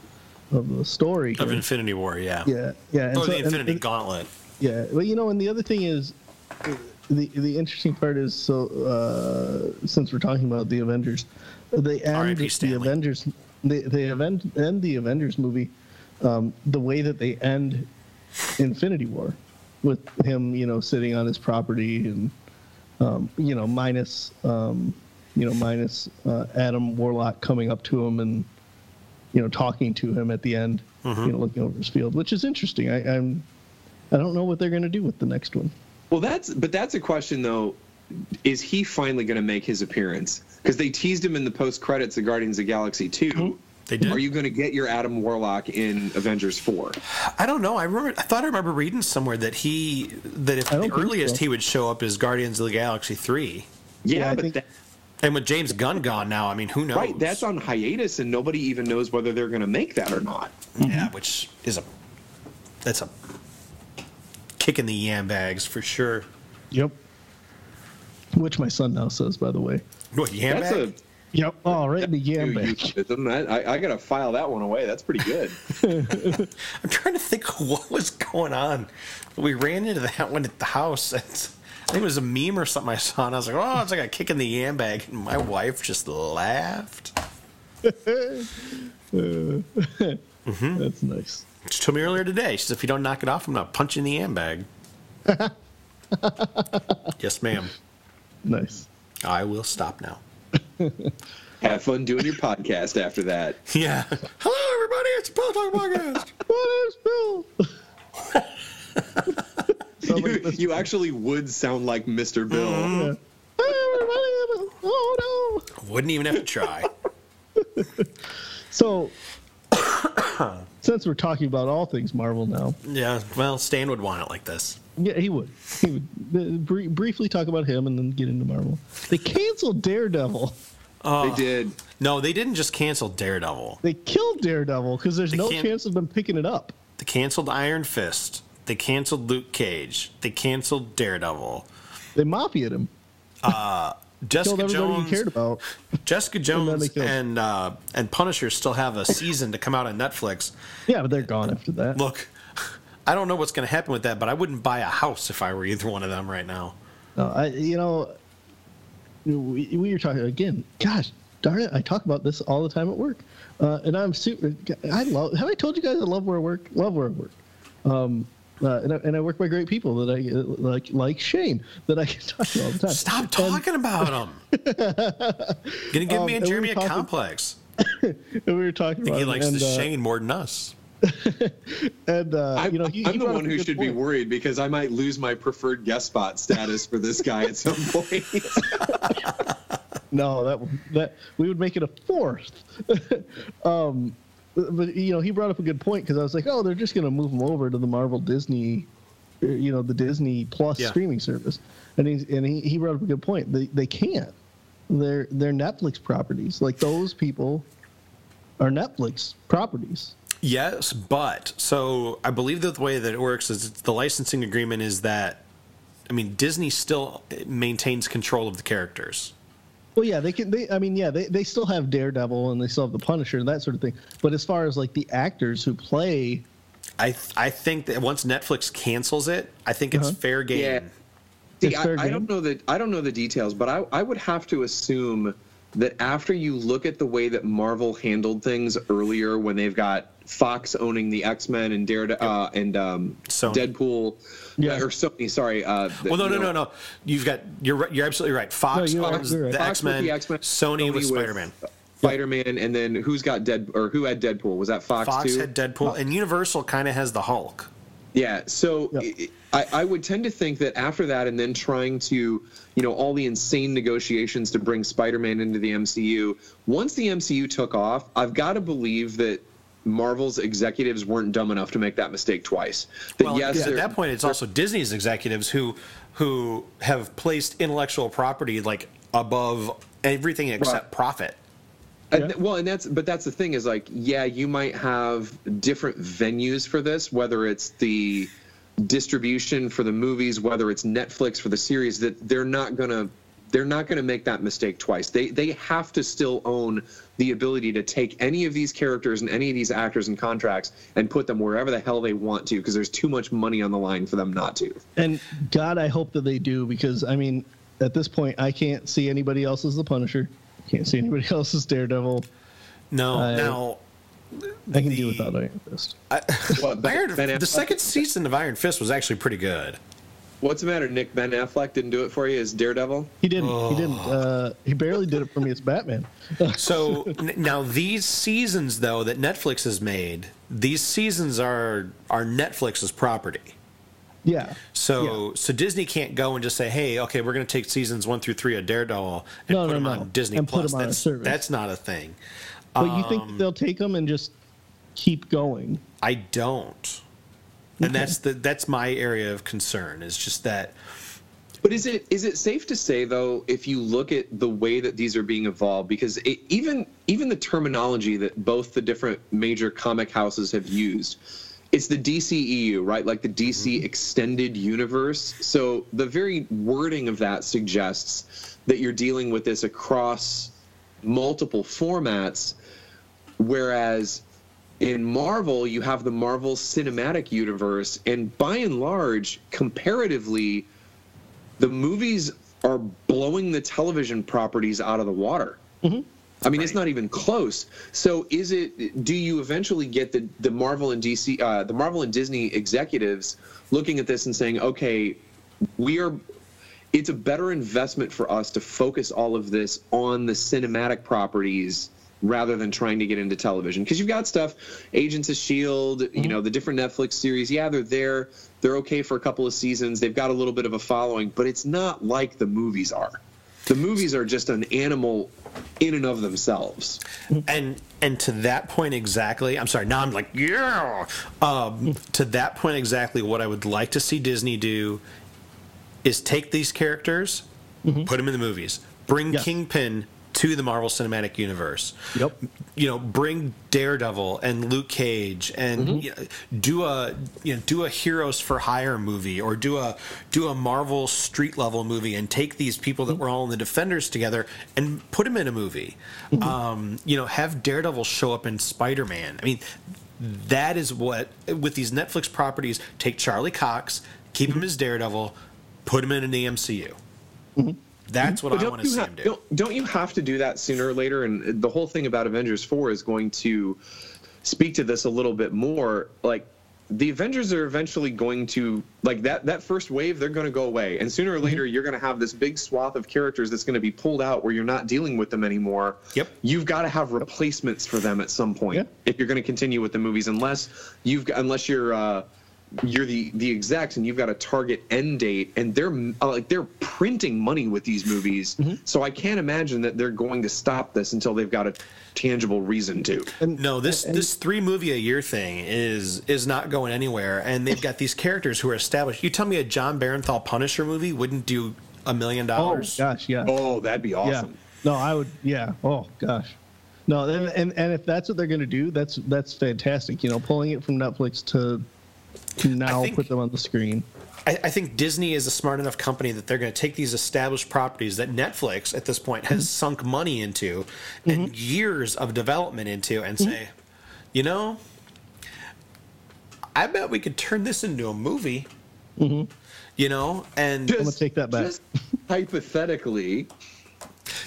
of the story. Of. Infinity War, yeah. yeah, yeah. and Or so- the Infinity and- Gauntlet. yeah, well, you know, and the other thing is, the the interesting part is so uh, since we're talking about the Avengers, they end the. Avengers, they they event, end the Avengers movie, um, the way that they end Infinity War, with him, you know, sitting on his property and, um, you know, minus, um, you know, minus uh, Adam Warlock coming up to him and, you know, talking to him at the end, Mm-hmm. you know, looking over his field, which is interesting. I, I'm I don't know what they're going to do with the next one. Well, that's but that's a question though. Is he finally going to make his appearance? Because they teased him in the post credits of Guardians of the Galaxy 2 They did. Are you going to get your Adam Warlock in Avengers four? I don't know. I remember. I thought I remember reading somewhere that he that if the earliest so. he would show up is Guardians of the Galaxy three. Yeah, Yeah, but think- that, And with James Gunn gone now, I mean, who knows? right, that's on hiatus, and nobody even knows whether they're going to make that or not. yeah, which is a that's a kick in the yam bags for sure. Yep. Which my son now says, by the way. What yam That's bag? a Yep. Oh, right in the yam bag. I, I, I gotta file that one away. That's pretty good. [LAUGHS] I'm trying to think [LAUGHS] what was going on. We ran into that one at the house. And I think it was a meme or something I saw, and I was like, "Oh, it's like a kick in the yam bag." And my wife just laughed. Mm-hmm. That's nice. She told me earlier today. She said, "If you don't knock it off, I'm not punching the yam bag." [LAUGHS] yes, ma'am. Nice. I will stop now. [LAUGHS] Have fun doing your podcast after that. [LAUGHS] Yeah. Hello, everybody. It's Pillow Talk podcast. What is Bill? Sound like You, actually would sound like Mr. Bill. Yeah. Hey. Oh no. Wouldn't even have to try. [LAUGHS] So, [COUGHS] since we're talking about all things Marvel now, Yeah. Well, Stan would want it like this. yeah, he would. He would uh, br- briefly talk about him and then get into Marvel. They canceled Daredevil. Oh they did. No, they didn't just cancel Daredevil. They killed Daredevil because there's They no can't- chance of them picking it up. They canceled Iron Fist. They canceled Luke Cage. They canceled Daredevil. They mafiaed him. [LAUGHS] Jessica Jones. you cared about. [LAUGHS] Jessica [LAUGHS] Jones and uh, and Punisher still have a season to come out on Netflix. Yeah, but they're gone after that. Look, I don't know what's going to happen with that, but I wouldn't buy a house if I were either one of them right now. No, I, you know, we, we were talking again. Gosh, darn it! I talk about this all the time at work, uh, and I'm super. I love. Have I told you guys I love where I work? Love where I work. Um, uh, and, I, and I work by great people that I uh, like, like Shane, that I can [LAUGHS] talk to all the time. Stop talking about them. [LAUGHS] Gonna give Um, me and and we a talking- complex. [LAUGHS] And we were talking I think about he likes and, the uh, Shane more than us. And uh, I'm, you know, he, I'm he the one who good should be worried because I might lose my preferred guest spot status for this guy at some point. No, that that we would make it a fourth. um, but, you know, he brought up a good point because I was like, oh, they're just going to move him over to the Marvel Disney, uh, you know, the Disney Plus Yeah. streaming service, and he and he, he brought up a good point. They they can't. They're they're Netflix properties. Like those people are Netflix properties. Yes, but so I believe that the way that it works is the licensing agreement is that, I mean, Disney still maintains control of the characters. Well, yeah, they can. They, I mean, yeah, they, they still have Daredevil and they still have the Punisher and that sort of thing. But as far as like the actors who play, I th- I think that once Netflix cancels it, I think it's Uh-huh. fair game. Yeah. See, It's fair I, I don't know the I don't know the details, but I, I would have to assume that after you look at the way that Marvel handled things earlier, when they've got Fox owning the X Men and Darede- uh, and um, Sony. Deadpool, Yeah. or Sony, sorry. Uh, the- Well, no, no, know, no, no. You've got you're you're absolutely right. Fox No, owns right. the X Men. the X-Men, Sony, with Spider Man. Spider Man, and then who's got Dead or who had Deadpool? Was that Fox, Fox too? had Deadpool, and Universal kind of has the Hulk. Yeah, so Yep. I, I would tend to think that after that, and then trying to, you know, all the insane negotiations to bring Spider-Man into the MCU. Once the MCU took off, I've got to believe that Marvel's executives weren't dumb enough to make that mistake twice. That Well, yes, at that point, it's also Disney's executives who who have placed intellectual property like above everything except Right. profit. And Yeah. well, and that's but that's the thing is like, yeah, you might have different venues for this, whether it's the distribution for the movies, whether it's Netflix for the series. That they're not gonna they're not gonna make that mistake twice. They they have to still own the ability to take any of these characters and any of these actors and contracts and put them wherever the hell they want to, because there's too much money on the line for them not to. and God, I hope that they do because I mean, at this point, I can't see anybody else as the Punisher. Can't see anybody [LAUGHS] else as Daredevil. No, I- now I can The- do without Iron Fist. What, Ben- Ben the second season of Iron Fist was actually pretty good. What's the matter, Nick? Ben Affleck didn't do it for you as Daredevil. He didn't. He didn't. Uh, he barely did it for me as Batman. [LAUGHS] So n- now these seasons, though, that Netflix has made, these seasons are are Netflix's property. Yeah. So so Disney can't go and just say, hey, okay, we're going to take seasons one through three of Daredevil and No, put no, them no. on Disney And put Plus. them on a service. that's not a thing. But you think they'll take them and just keep going? I don't. And that's the that's my area of concern. Is just that But is it is it safe to say though, if you look at the way that these are being evolved, because it, even even the terminology that both the different major comic houses have used, it's the DCEU, right? Like the DC mm-hmm. extended universe. So the very wording of that suggests that you're dealing with this across multiple formats, whereas in Marvel you have the Marvel Cinematic Universe, and by and large, comparatively, the movies are blowing the television properties out of the water. I mean, it's not even close. So, is it? Do you eventually get the the Marvel and DC, uh, the Marvel and Disney executives looking at this and saying, "Okay, we are." It's a better investment for us to focus all of this on the cinematic properties rather than trying to get into television. Because you've got stuff agents of shield you know the different netflix series. Yeah they're there. They're okay for a couple of seasons. They've got a little bit of a following but it's not like the movies are. The movies are just an animal in and of themselves. And and to that point exactly i'm sorry now i'm like yeah! Um, to that point exactly what i would like to see disney do is take these characters put them in the movies. Bring Yes. kingpin to the marvel cinematic universe. Yep. you know bring daredevil and luke cage and mm-hmm. you know, do a you know do a heroes for hire movie or do a do a marvel street level movie and take these people that mm-hmm. were all in the defenders together and put them in a movie. Mm-hmm. Um, you know have daredevil show up in spider-man. I mean that is what with these netflix properties take charlie cox keep him as daredevil put him in the mcu that's what But i want to see ha- him do don't, don't you have to do that sooner or later? And the whole thing about Avengers 4 is going to speak to this a little bit more. Like, the Avengers are eventually going to, like, that, that first wave, they're going to go away. And sooner or Mm-hmm. later, you're going to have this big swath of characters that's going to be pulled out where you're not dealing with them anymore. Yep. You've got to have replacements for them at some point Yeah. if you're going to continue with the movies, unless you've unless you're, uh, you're the the execs and you've got a target end date and they're uh, like they're printing money with these movies so i can't imagine that they're going to stop this until they've got a tangible reason to No, this this three movie a year thing is is not going anywhere, and they've got these characters who are established. You tell me a Jon Bernthal Punisher movie wouldn't do a million dollars? oh gosh, yeah. oh that'd be Yeah. awesome No, I would. Yeah. Oh gosh. No, and, and and if that's what they're going to do, that's that's fantastic. You know, pulling it from Netflix to to now think- put them on the screen. I, I think Disney is a smart enough company that they're going to take these established properties that Netflix at this point has mm-hmm. sunk money into and mm-hmm. years of development into, and mm-hmm. say, you know, I bet we could turn this into a movie. You know, and just, gonna take that back. just hypothetically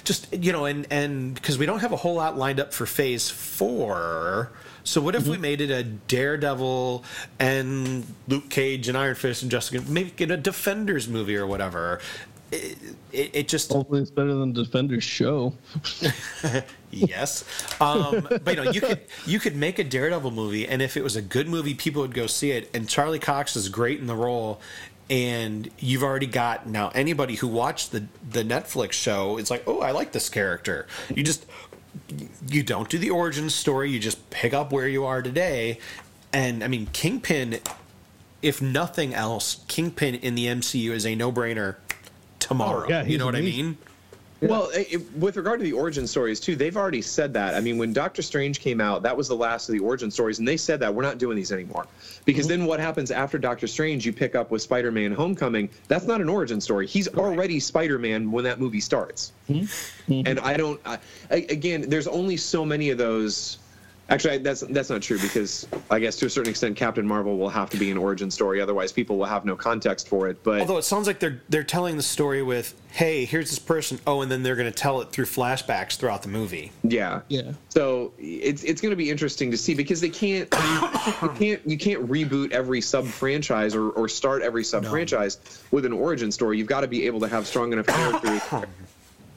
just you know and and because we don't have a whole lot lined up for phase four so what if we made it a daredevil and luke cage and iron fist and jessica make it a defenders movie or whatever? It, it, it just Hopefully, it's better than Defender's show. [LAUGHS] yes. Um, but you know you could you could make a daredevil movie and if it was a good movie people would go see it. And charlie cox is great in the role and you've already got now anybody who watched the the netflix show it's like oh i like this character. You just you don't do the origin story you just pick up where you are today. And i mean kingpin if nothing else kingpin in the mcu is a no-brainer tomorrow. Oh, yeah, you know what amazing. i mean Well, i- i- with regard to the origin stories too, they've already said that. I mean, when Doctor Strange came out, that was the last of the origin stories, and they said that we're not doing these anymore. Because mm-hmm. then what happens after Doctor Strange? You pick up with Spider-Man: Homecoming. That's not an origin story. He's already Spider-Man when that movie starts. Mm-hmm. Mm-hmm. And I don't. I- again, there's only so many of those. Actually, that's that's not true because I guess to a certain extent, Captain Marvel will have to be an origin story. Otherwise, people will have no context for it. But Although it sounds like they're they're telling the story with, hey, here's this person. Oh, and then they're going to tell it through flashbacks throughout the movie. Yeah. Yeah. So it's it's going to be interesting to see because they can't [COUGHS] you can't you can't reboot every sub franchise or, or start every sub franchise with an origin story. You've got to be able to have strong enough [COUGHS] characters.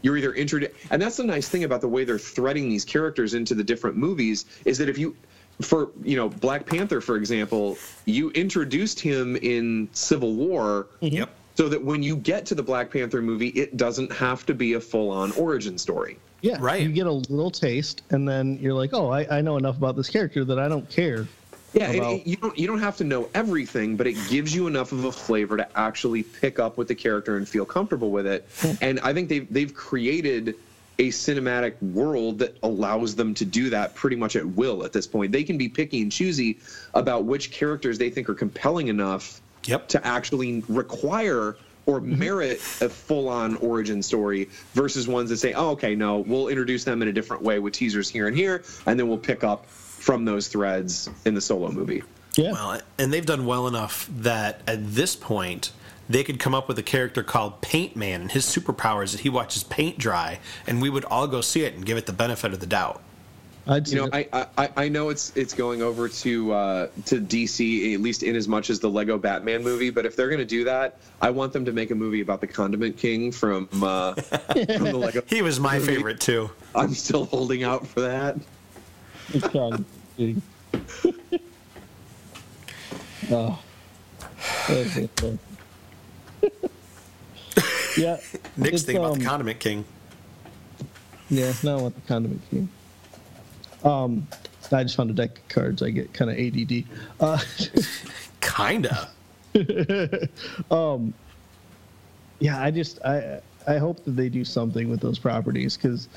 You're either introduced, and that's the nice thing about the way they're threading these characters into the different movies is that if you, for you know Black Panther for example, you introduced him in Civil War. Mm-hmm. Yep. So that when you get to the Black Panther movie, it doesn't have to be a full-on origin story. Yeah. Right. You get a little taste, and then you're like, oh, I, I know enough about this character that I don't care. Yeah, about- it- you don't you don't have to know everything, but it gives you enough of a flavor to actually pick up with the character and feel comfortable with it. and I think they've they've created a cinematic world that allows them to do that pretty much at will at this point. They can be picky and choosy about which characters they think are compelling enough Yep. to actually require or mm-hmm. merit a full-on origin story versus ones that say, "Oh, okay, no, we'll introduce them in a different way with teasers here and here, and then we'll pick up from those threads in the solo movie." Yeah. Well, and they've done well enough that at this point they could come up with a character called Paint Man, and his superpower is that he watches paint dry, and we would all go see it and give it the benefit of the doubt. I'd You know, I, I I know it's it's going over to uh, to DC at least in as much as the Lego Batman movie, but if they're going to do that, I want them to make a movie about the Condiment King from uh, from the [LAUGHS] Lego. He was my favorite too. I'm still holding out for that. it's John. Kidding. oh. That's so fun. yeah. Nick's thinking about the um, Condiment King. Yeah, now I want the condiment king. Um, I just found a deck of cards. I get kind of ADD. Uh, [LAUGHS] Kinda. [LAUGHS] um, yeah, I just I I hope that they do something with those properties because,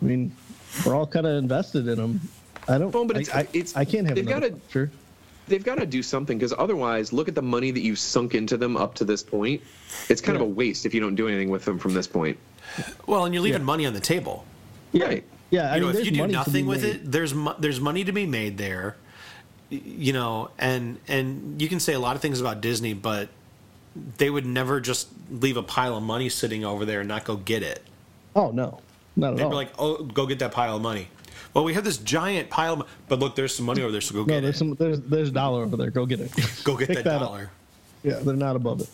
I mean, we're all kind of invested in them. I don't. Well, but it's- I, it's- I can't have they've gotta- Sure. They've got to do something because otherwise, look at the money that you've sunk into them up to this point. It's kind of a waste if you don't do anything with them from this point. Well, and you're leaving money on the table. Right. Yeah, I you know, mean, if you do money to be nothing with made. it, there's mo- there's money to be made there. You know, and and you can say a lot of things about Disney, but they would never just leave a pile of money sitting over there and not go get it. Oh no, not at They'd all. be like, "Oh, go get that pile of money." Well, we have this giant pile, of, but look, there's some money over there, so go no, get there's it. some there's there's a dollar over there. Go get it. [LAUGHS] Go get Pick that, that up. dollar. Yeah, they're not above it.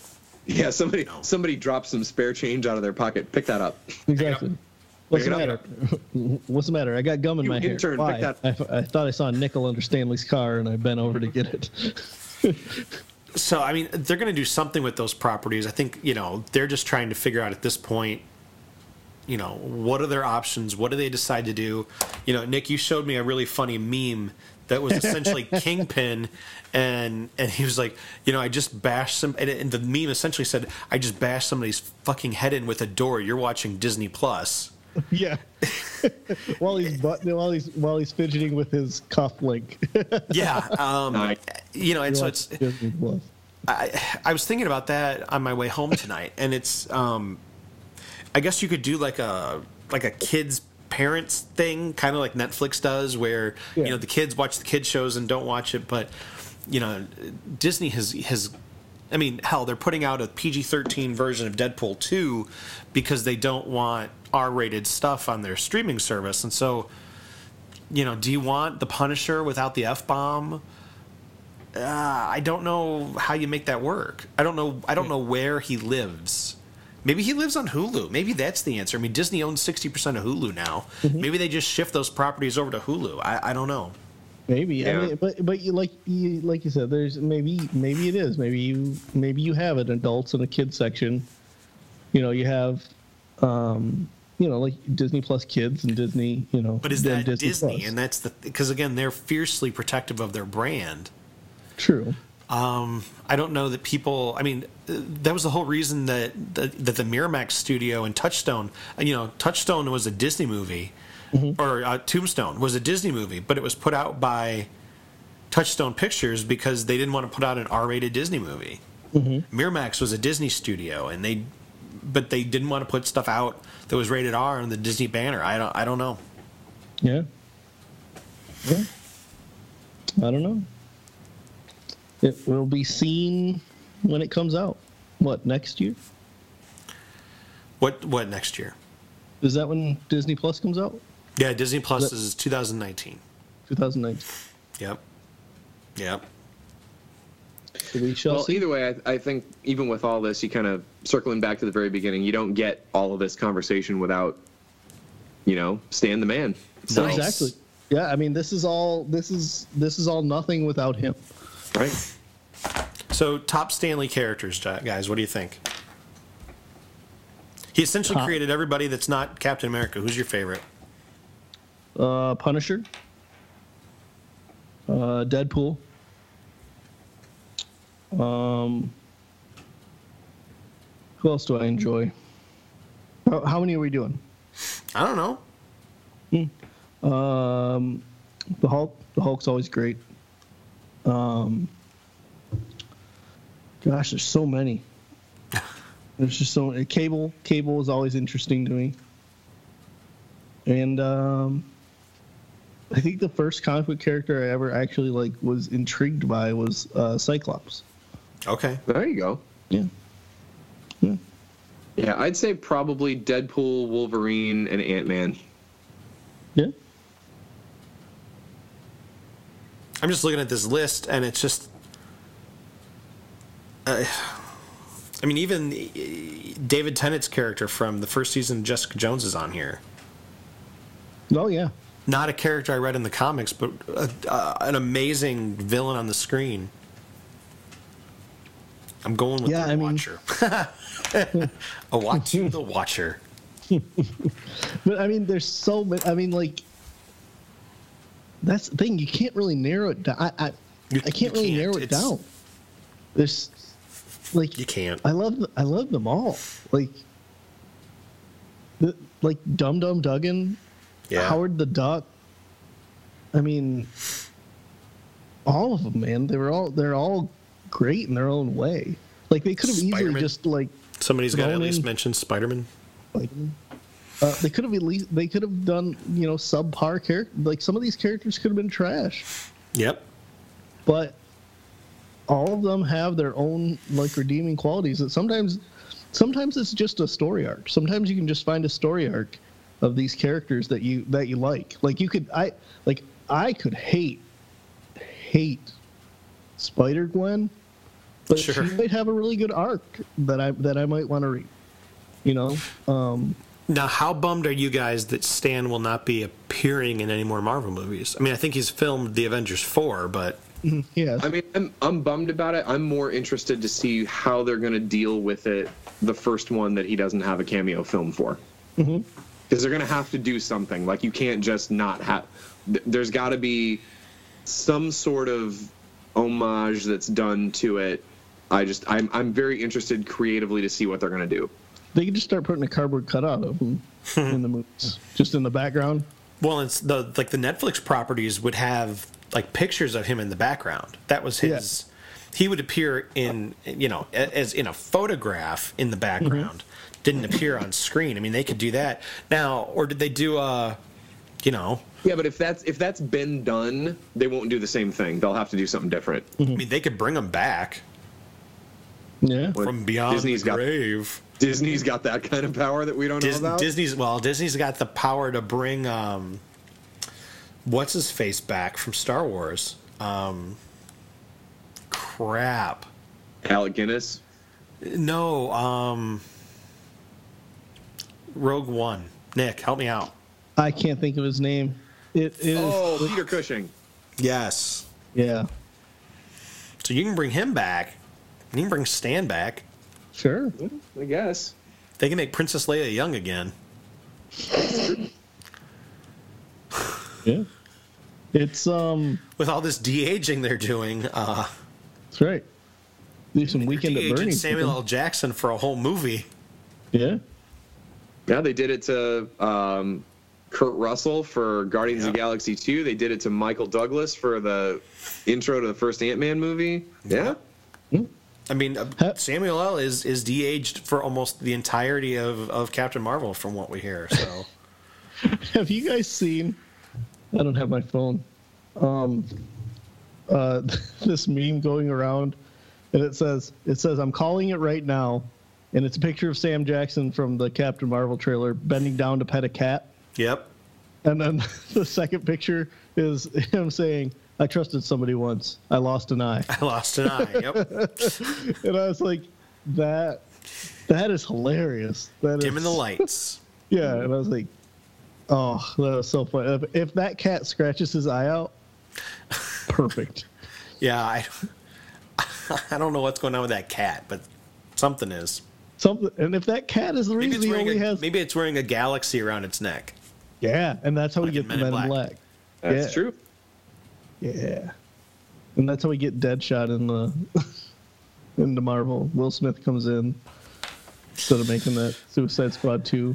Yeah, somebody somebody dropped some spare change out of their pocket. Pick that up. Exactly. What's the matter? [LAUGHS] What's the matter? I got gum in You my hair. intern, pick Why? that- I, f- I thought I saw a nickel under Stanley's car, and I bent over to get it. [LAUGHS] So, I mean, they're going to do something with those properties. I think, you know, they're just trying to figure out at this point, you know, what are their options? What do they decide to do? You know, Nick, you showed me a really funny meme that was essentially [LAUGHS] Kingpin, and and he was like, you know, I just bashed some, and, and the meme essentially said, I just bashed somebody's fucking head in with a door. You're watching Disney Plus. [LAUGHS] yeah. [LAUGHS] while he's but, while he's while he's fidgeting with his cuff link. Yeah, um, Nice. you know, and so it's Disney Plus. I, I was thinking about that on my way home tonight, and it's um, I guess you could do like a like a kids parents thing, kind of like Netflix does, where Yeah. you know the kids watch the kids shows and don't watch it, but you know Disney has has. I mean, hell, they're putting out a PG 13 version of Deadpool 2 because they don't want R rated stuff on their streaming service. And so, you know, do you want The Punisher without the F bomb? uh, I don't know how you make that work. I don't know. I don't know where he lives. Maybe he lives on Hulu. Maybe that's the answer. I mean, Disney owns sixty percent of Hulu now. Maybe they just shift those properties over to Hulu. I, I don't know. Maybe, I Yeah. mean, but but you like you like you said, there's maybe maybe it is. Maybe you maybe you have an adults and a kids section. You know, you have, um, you know, like Disney Plus Kids and Disney. You know, But is that Disney? Plus. And that's the because again, they're fiercely protective of their brand. true? Um, I don't know that people. I mean, that was the whole reason that that, that the Miramax studio and Touchstone. You know, Touchstone was a Disney movie, mm-hmm. or uh, Tombstone was a Disney movie, but it was put out by Touchstone Pictures because they didn't want to put out an R-rated Disney movie. Mm-hmm. Miramax was a Disney studio, and they, but they didn't want to put stuff out that was rated R on the Disney banner. I don't. I don't know. Yeah. Yeah. I don't know. It will be seen when it comes out. What next year? What what next year? Is that when Disney Plus comes out? Yeah, Disney Plus That- is 2019. 2019. Yep. Yep. So we shall Well, see. either way, I, I think even with all this, you kind of circling back to the very beginning, you don't get all of this conversation without, you know, Stan the man. So, Nice. Exactly. Yeah, I mean, this is all. This is this is all nothing without him. Right? So, top Stan Lee characters, guys. What do you think? He essentially Top- created everybody that's not Captain America. Who's your favorite? Uh, Punisher. Uh, Deadpool. Um, who else do I enjoy? How, how many are we doing? I don't know. Um, the Hulk. The Hulk's always great. Um, gosh, there's so many. There's just so many. cable. Cable is always interesting to me. And um, I think the first comic book character I ever actually like was intrigued by was uh, Cyclops. Okay. There you go. Yeah. Yeah. Yeah, I'd say probably Deadpool, Wolverine, and Ant Man. Yeah. I'm just looking at this list, and it's just. Uh, I mean, even uh, David Tennant's character from the first season of Jessica Jones is on here. Oh yeah. Not a character I read in the comics, but uh uh, an amazing villain on the screen. I'm going with Yeah, the I mean- Watcher. [LAUGHS] a Watcher, [LAUGHS] the Watcher. But I mean, there's so many. I mean, like, that's the thing. You can't really narrow it down. I, I, You- I can't really can't. narrow it It's- down. There's, like, You can't. I love, I love them all. Like, the, like Dum Dum Dugan, Yeah. Howard the Duck. I mean, all of them, man. They were all, they're all great in their own way. Like they could have easily just like Somebody's got to at least mention Spider-Man. Uh, they could have at least they could have done you know subpar character like some of these characters could have been trash Yep. but all of them have their own like redeeming qualities that sometimes sometimes it's just a story arc sometimes you can just find a story arc of these characters that you that you like like you could i like i could hate hate spider gwen but Sure. she might have a really good arc that i that i might want to read you know um Now, how bummed are you guys that Stan will not be appearing in any more Marvel movies? I mean, I think he's filmed the Avengers 4, but [LAUGHS] yeah I mean, I'm, I'm bummed about it. I'm more interested to see how they're going to deal with it. The first one that he doesn't have a cameo film for, mm-hmm. because they're going to have to do something. Like you can't just not have. There's got to be some sort of homage that's done to it. I just I'm I'm very interested creatively to see what they're going to do. They could just start putting a cardboard cutout of him in the movies, just in the background. well, it's the like the Netflix properties would have like pictures of him in the background. That was his. He would appear in you know as in a photograph in the background. Didn't appear on screen. I mean, they could do that now, or did they do uh, you know? Yeah, but if that's if that's been done, they won't do the same thing. They'll have to do something different. I mean, they could bring him back Yeah. from beyond Disney's the got- grave. Disney's got that kind of power that we don't Dis- know about. Disney's well, Disney's got the power to bring um, what's his face back from Star Wars. Um, crap. Alec Guinness. No, um, Rogue One. Nick, help me out. I can't think of his name. It is. Oh, Peter Cushing. Yes. Yeah. So you can bring him back. And You can bring Stan back. Sure. I guess. They can make Princess Leia young again. Yeah. It's um. With all this de aging they're doing, uh, That's right. Do some weekend at de-aging Bernie's. Samuel L. Jackson for a whole movie. Yeah. Yeah, they did it to um, Kurt Russell for Guardians of the Galaxy 2. They did it to Michael Douglas for the intro to the first Ant Man movie. Yeah. I mean, uh, Samuel L. is is de-aged for almost the entirety of, of Captain Marvel, from what we hear. So [LAUGHS] Have you guys seen? I don't have my phone. Um. Uh, [LAUGHS] this meme going around, and it says it says I'm calling it right now, and it's a picture of Sam Jackson from the Captain Marvel trailer bending down to pet a cat. yep, And then [LAUGHS] the second picture is him saying, I trusted somebody once. I lost an eye. I lost an eye. Yep, [LAUGHS] And I was like, that that is hilarious. That is, dim in the lights. [LAUGHS] Yeah. And I was like, oh, that was so funny. If, if that cat scratches his eye out, perfect. [LAUGHS] Yeah, I I don't know what's going on with that cat, but something is. Something. And if that cat is the reason he only a, has. maybe it's wearing a galaxy around its neck. Yeah. And that's how we Like get in the Men in Men in Black. Black. That's Yeah. true. Yeah. And that's how we get Deadshot in the [LAUGHS] into Marvel. Will Smith comes in instead of making that Suicide Squad 2.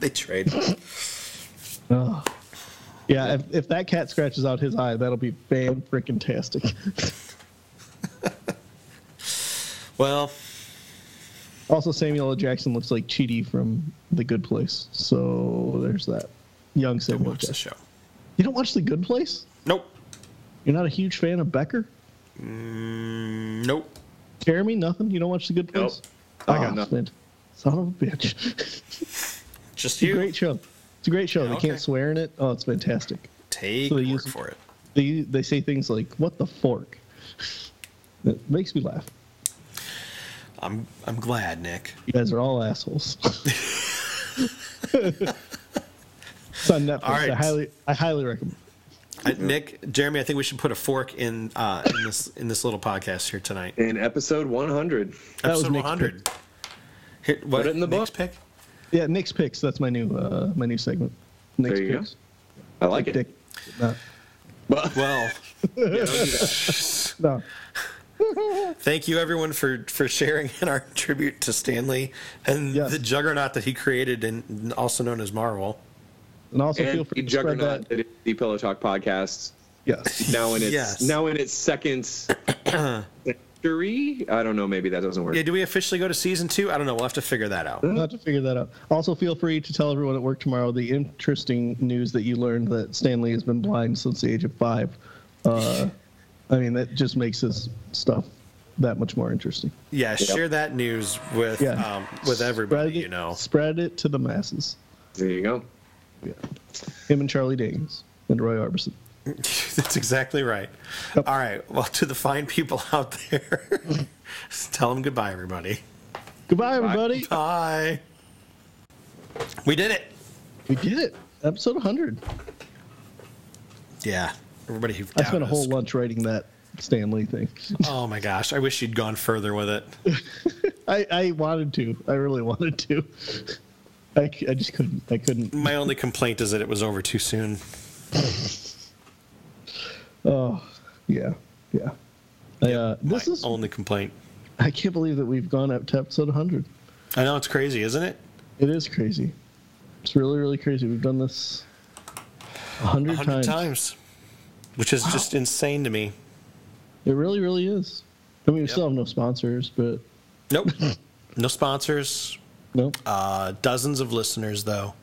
they trade. Oh. Yeah, if, if that cat scratches out his eye, that'll be fan freaking tastic. [LAUGHS] Well, Also, Samuel L. Jackson looks like Chidi from The Good Place. So there's that. Young Don't Samuel watch the Jackson. show. You don't watch The Good Place? Nope. You're not a huge fan of Becker? Mm, nope. Jeremy, nothing? You don't watch The Good Place? Nope. Place? I got Oh, nothing. man. Son of a bitch. [LAUGHS] Just It's a you. great show. It's a great show. They Okay. can't swear in it. Oh, it's fantastic. Take So they word use- for it. They they say things like "What the fork." [LAUGHS] It makes me laugh. I'm I'm glad, Nick. You guys are all assholes. [LAUGHS] it's on Netflix. All right. I highly I highly recommend. I, Nick, Jeremy, I think we should put a fork in uh, in this in this little podcast here tonight. In episode 100. That was Episode 100. Here, what, it in the Nick's book. pick? Yeah, Nick's picks. That's my new uh my new segment. Nick's There you go. picks. I like it. Dick. No, But, Well, yeah, don't do that. no. thank you everyone for for sharing in our tribute to Stan Lee and Yes. the juggernaut that he created, and also known as Marvel. And also feel free to spread juggernaut that. that is the Pillow Talk podcast. Yes. Now in its Yes. now in its second century. I don't know. Maybe that doesn't work. Yeah, do we officially go to season two? I don't know. We'll have to figure that out. We'll have to figure that out. Also, feel free to tell everyone at work tomorrow the interesting news that you learned that Stan Lee has been blind since the age of five. Uh, I mean, that just makes his stuff that much more interesting. Yeah, share that news with Yeah. um, with everybody. It, You know, spread it to the masses. There you go. Yeah. Him and Charlie Daniels and Roy Orbison. [LAUGHS] that's exactly right. Yep. All right. Well, to the fine people [LAUGHS] out there, [LAUGHS] tell them goodbye, everybody. Goodbye, everybody. Bye. We did it. We did it. Episode 100. Yeah. Everybody who I spent a whole us. lunch writing that Stan Lee thing. Oh my gosh! I wish you'd gone further with it. I, I wanted to. I really wanted to. I, I just couldn't. I couldn't. My only complaint is that it was over too soon. [LAUGHS] Oh, yeah. Yeah. Uh, My this is. only complaint. I can't believe that we've gone up to episode 100. I know it's crazy, isn't it? It is crazy. It's really, really crazy. We've done this hundred times. times, which is just insane to me. It really, really is. I mean, we Yep. still have no sponsors, but Nope. [LAUGHS] no sponsors. Nope. Uh, dozens of listeners, though.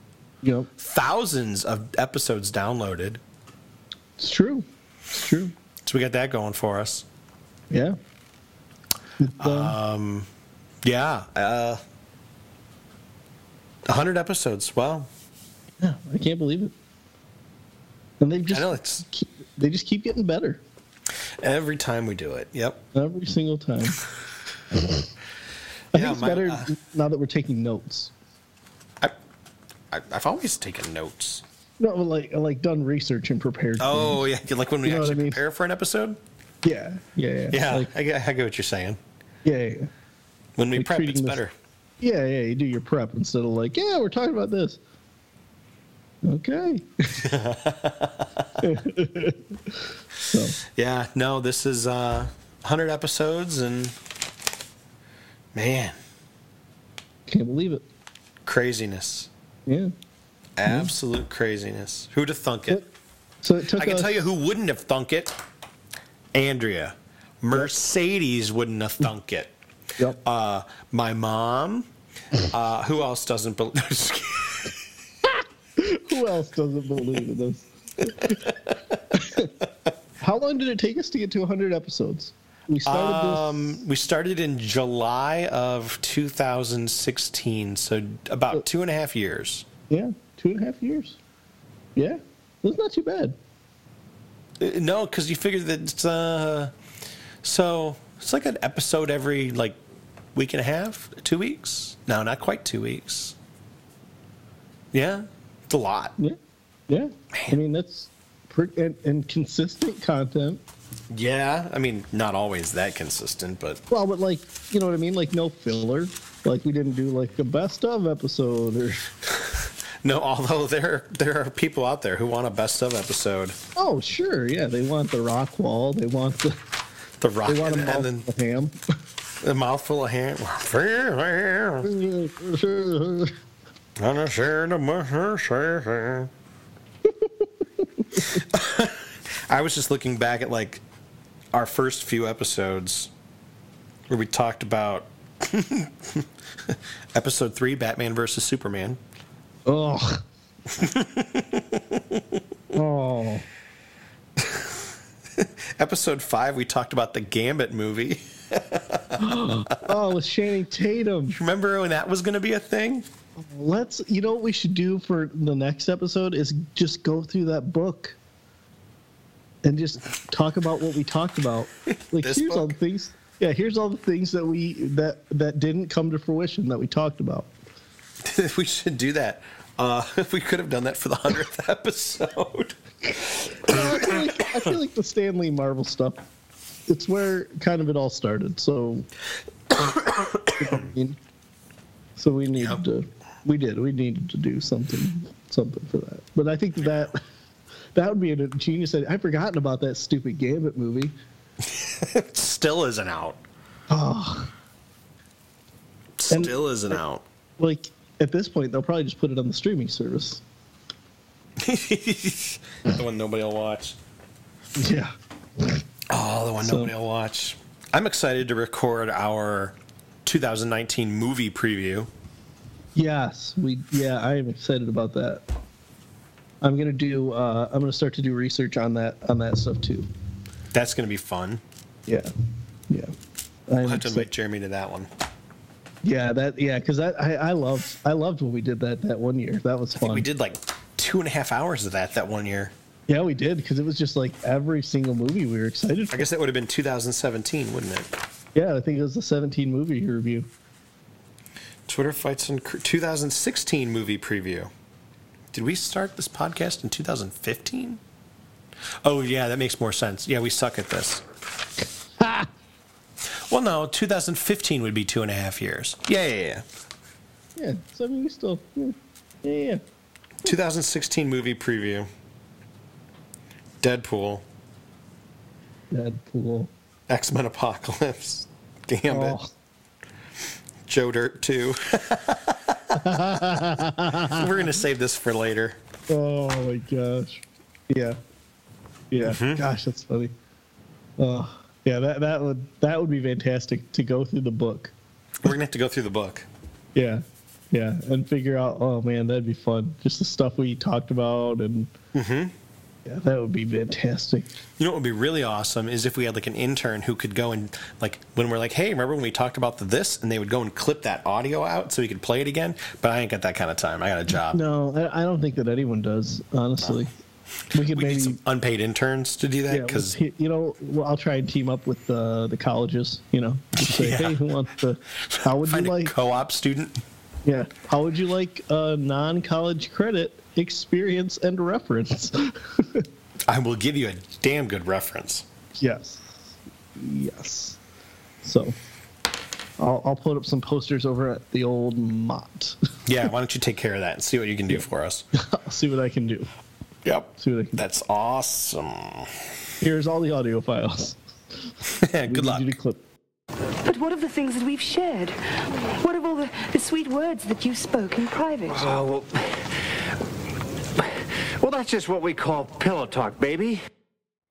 Know, Thousands of episodes downloaded. it's true. It's true. So we got that going for us. Yeah. Uh, Yeah. Uh, 100 episodes. Wow. yeah, I can't believe it. And they just I know it's keep, they just keep getting better every time we do it. Yep. every single time. [LAUGHS] I Yeah, think it's my- better uh, now that we're taking notes. I, I, I've always taken notes. No, like like done research and prepared. Oh, yeah. Like when we You what I actually mean? prepare for an episode? yeah, yeah, yeah. Yeah. like, I, get, I get what you're saying. yeah, yeah, yeah. When we Like prep, it's this- better. Yeah, yeah, you do your prep instead of like, yeah, we're talking about this. Okay. [LAUGHS] [LAUGHS] so, Yeah. No, this is uh, 100 episodes, and man, can't believe it. craziness. Yeah. Absolute craziness. Who'd have thunk it? So it took I can us, tell you who wouldn't have thunk it. Andrea. Mercedes wouldn't have thunk it. Yep. Uh, my mom. Uh, who else doesn't believe? [LAUGHS] Who else doesn't believe in this? [LAUGHS] How long did it take us to get to 100 episodes? We started um, we started in July of 2016, so about two and a half years. yeah, two and a half years. Yeah, that's not too bad. Uh, No, because you figure that it's, uh, so it's like an episode every like week and a half, two weeks. No, not quite two weeks. Yeah, it's a lot. Yeah, yeah. I mean, that's pretty and, and consistent content. Yeah, I mean, not always that consistent, but Well, but like, you know what I mean? Like, no filler. Like, we didn't do like a best of episode or. [LAUGHS] no. Although there there are people out there who want a best of episode, Oh, sure, yeah. They want the rock wall. They want the. the rock, They want a and, and then mouthful of ham. a mouthful of ham. [LAUGHS] [LAUGHS] I was just looking back at like our first few episodes where we talked about [LAUGHS] Episode three, Batman versus Superman. Oh. [LAUGHS] oh. Episode five, we talked about the Gambit movie. [LAUGHS] Oh, with Channing Tatum. Remember when that was going to be a thing? Let's. You know what we should do for the next episode is just go through that book and just talk about what we talked about. [LAUGHS] Like here's all the things. Yeah, here's all the things that we that that didn't come to fruition that we talked about. [LAUGHS] we should do that. Uh, [LAUGHS] we could have done that for the hundredth episode. I feel, like, I feel like the Stan Lee Marvel stuff. It's where kind of it all started. So, [COUGHS] so we needed Yep. to. We did. We needed to do something, something for that. But I think that that would be a genius. idea. I've forgotten about that stupid Gambit movie. [LAUGHS] Still isn't out. Oh, And- Still isn't out. like at this point, they'll probably just put it on the streaming service. [LAUGHS] the one nobody will watch. Yeah. Oh, the one So- nobody will watch. I'm excited to record our 2019 movie preview. Yes, we. Yeah, I am excited about that. I'm gonna do. Uh, I'm gonna start to do research on that on that stuff too. That's going to be fun. Yeah, yeah. I'm I'll have to excited. invite Jeremy to that one. Yeah, that. Yeah, because I, I loved I loved when we did that that one year. That was I think fun. we did like two and a half hours of that that one year. Yeah, we did because it was just like every single movie we were excited I for. guess that would have been 2017, wouldn't it? Yeah, I think it was the 17 movie review. Twitter fights and Cr- 2016 movie preview. Did we start this podcast in 2015? Oh yeah, that makes more sense. Yeah, we suck at this. [LAUGHS] Well, no, 2015 would be two and a half years. Yeah, yeah, yeah. Yeah, so I mean we still. Yeah, yeah. yeah. 2016 movie preview. Deadpool, Deadpool. X Men Apocalypse, [LAUGHS] Gambit, Oh, Joe Dirt 2. [LAUGHS] We're gonna save this for later. oh my gosh. Yeah. Yeah. Mm-hmm. Gosh, that's funny. Oh, yeah. That that would that would be fantastic to go through the book. We're gonna have to go through the book. Yeah. Yeah, and figure out. Oh man, that'd be fun. Just the stuff we talked about, and Mm-hmm. Yeah, that would be fantastic. You know what would be really awesome is if we had like an intern who could go and like when we're like, hey, remember when we talked about the this, and they would go and clip that audio out so we could play it again. But I ain't got that kind of time. I got a job. No, I, don't think that anyone does. Honestly, we could we maybe. need some unpaid interns to do that yeah, because let's- you know, well, I'll try and team up with the the colleges. You know, say, [LAUGHS] Yeah. hey, who wants to? How would you find a like? co-op student. Yeah. How would you like a non-college credit experience and reference? [LAUGHS] I will give you a damn good reference. yes. Yes. So I'll, I'll put up some posters over at the old Mott. [LAUGHS] Yeah, why don't you take care of that and see what you can do for us? [LAUGHS] I'll see what I can do. Yep. See what I can That's awesome. Here's all the audio files. Good luck. clip. But what of the things that we've shared? What of all the, the sweet words that you spoke in private? Well, well, that's just what we call pillow talk, baby.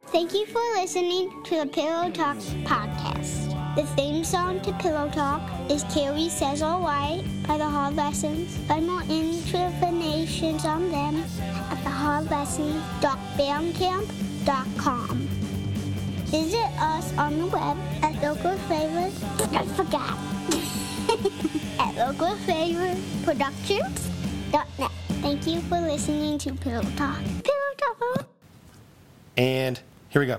Thank you for listening to the Pillow Talk podcast. The theme song to Pillow Talk is Carrie Says Alright by the Hard Lessons. Find more information on them at thehardlessons.bandcamp.com. Visit us on the web at local flavors. [LAUGHS] I forgot. [LAUGHS] at localflavorproductions.net. Thank you for listening to Pillow Talk. Pillow Talk. And here we go.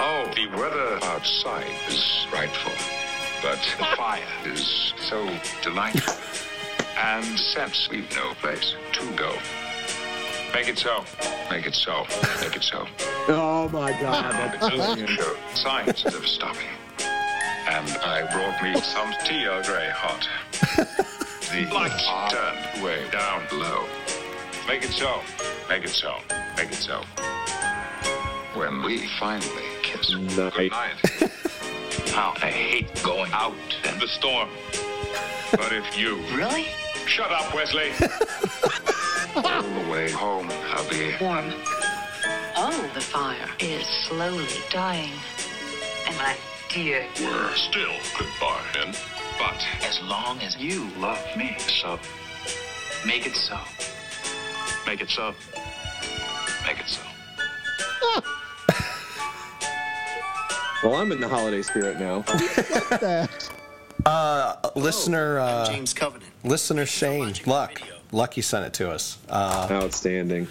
Oh, the weather outside is frightful, but the [LAUGHS] fire is so delightful. and since we've no place to go, make it so. Make it so. Make it so. Oh my God. It's [LAUGHS] only no signs of stopping. And I brought me some tea Earl Grey hot. [LAUGHS] The lights turned way down low. Make it so. Make it so. Make it so. When we finally kiss. Good night. [LAUGHS] How I hate going out in the storm. But if you Really? shut up, Wesley. [LAUGHS] All the way home, I'll be Warm. Oh. the fire is slowly dying. And my dear, We're still goodbye, then. But As long as you love me, so, make it so. make it so. Make it so. [LAUGHS] Well, I'm in the holiday spirit now. [LAUGHS] Uh, listener, uh, James Covenant. listener Shane, Luck, Lucky sent it to us. Uh, Outstanding.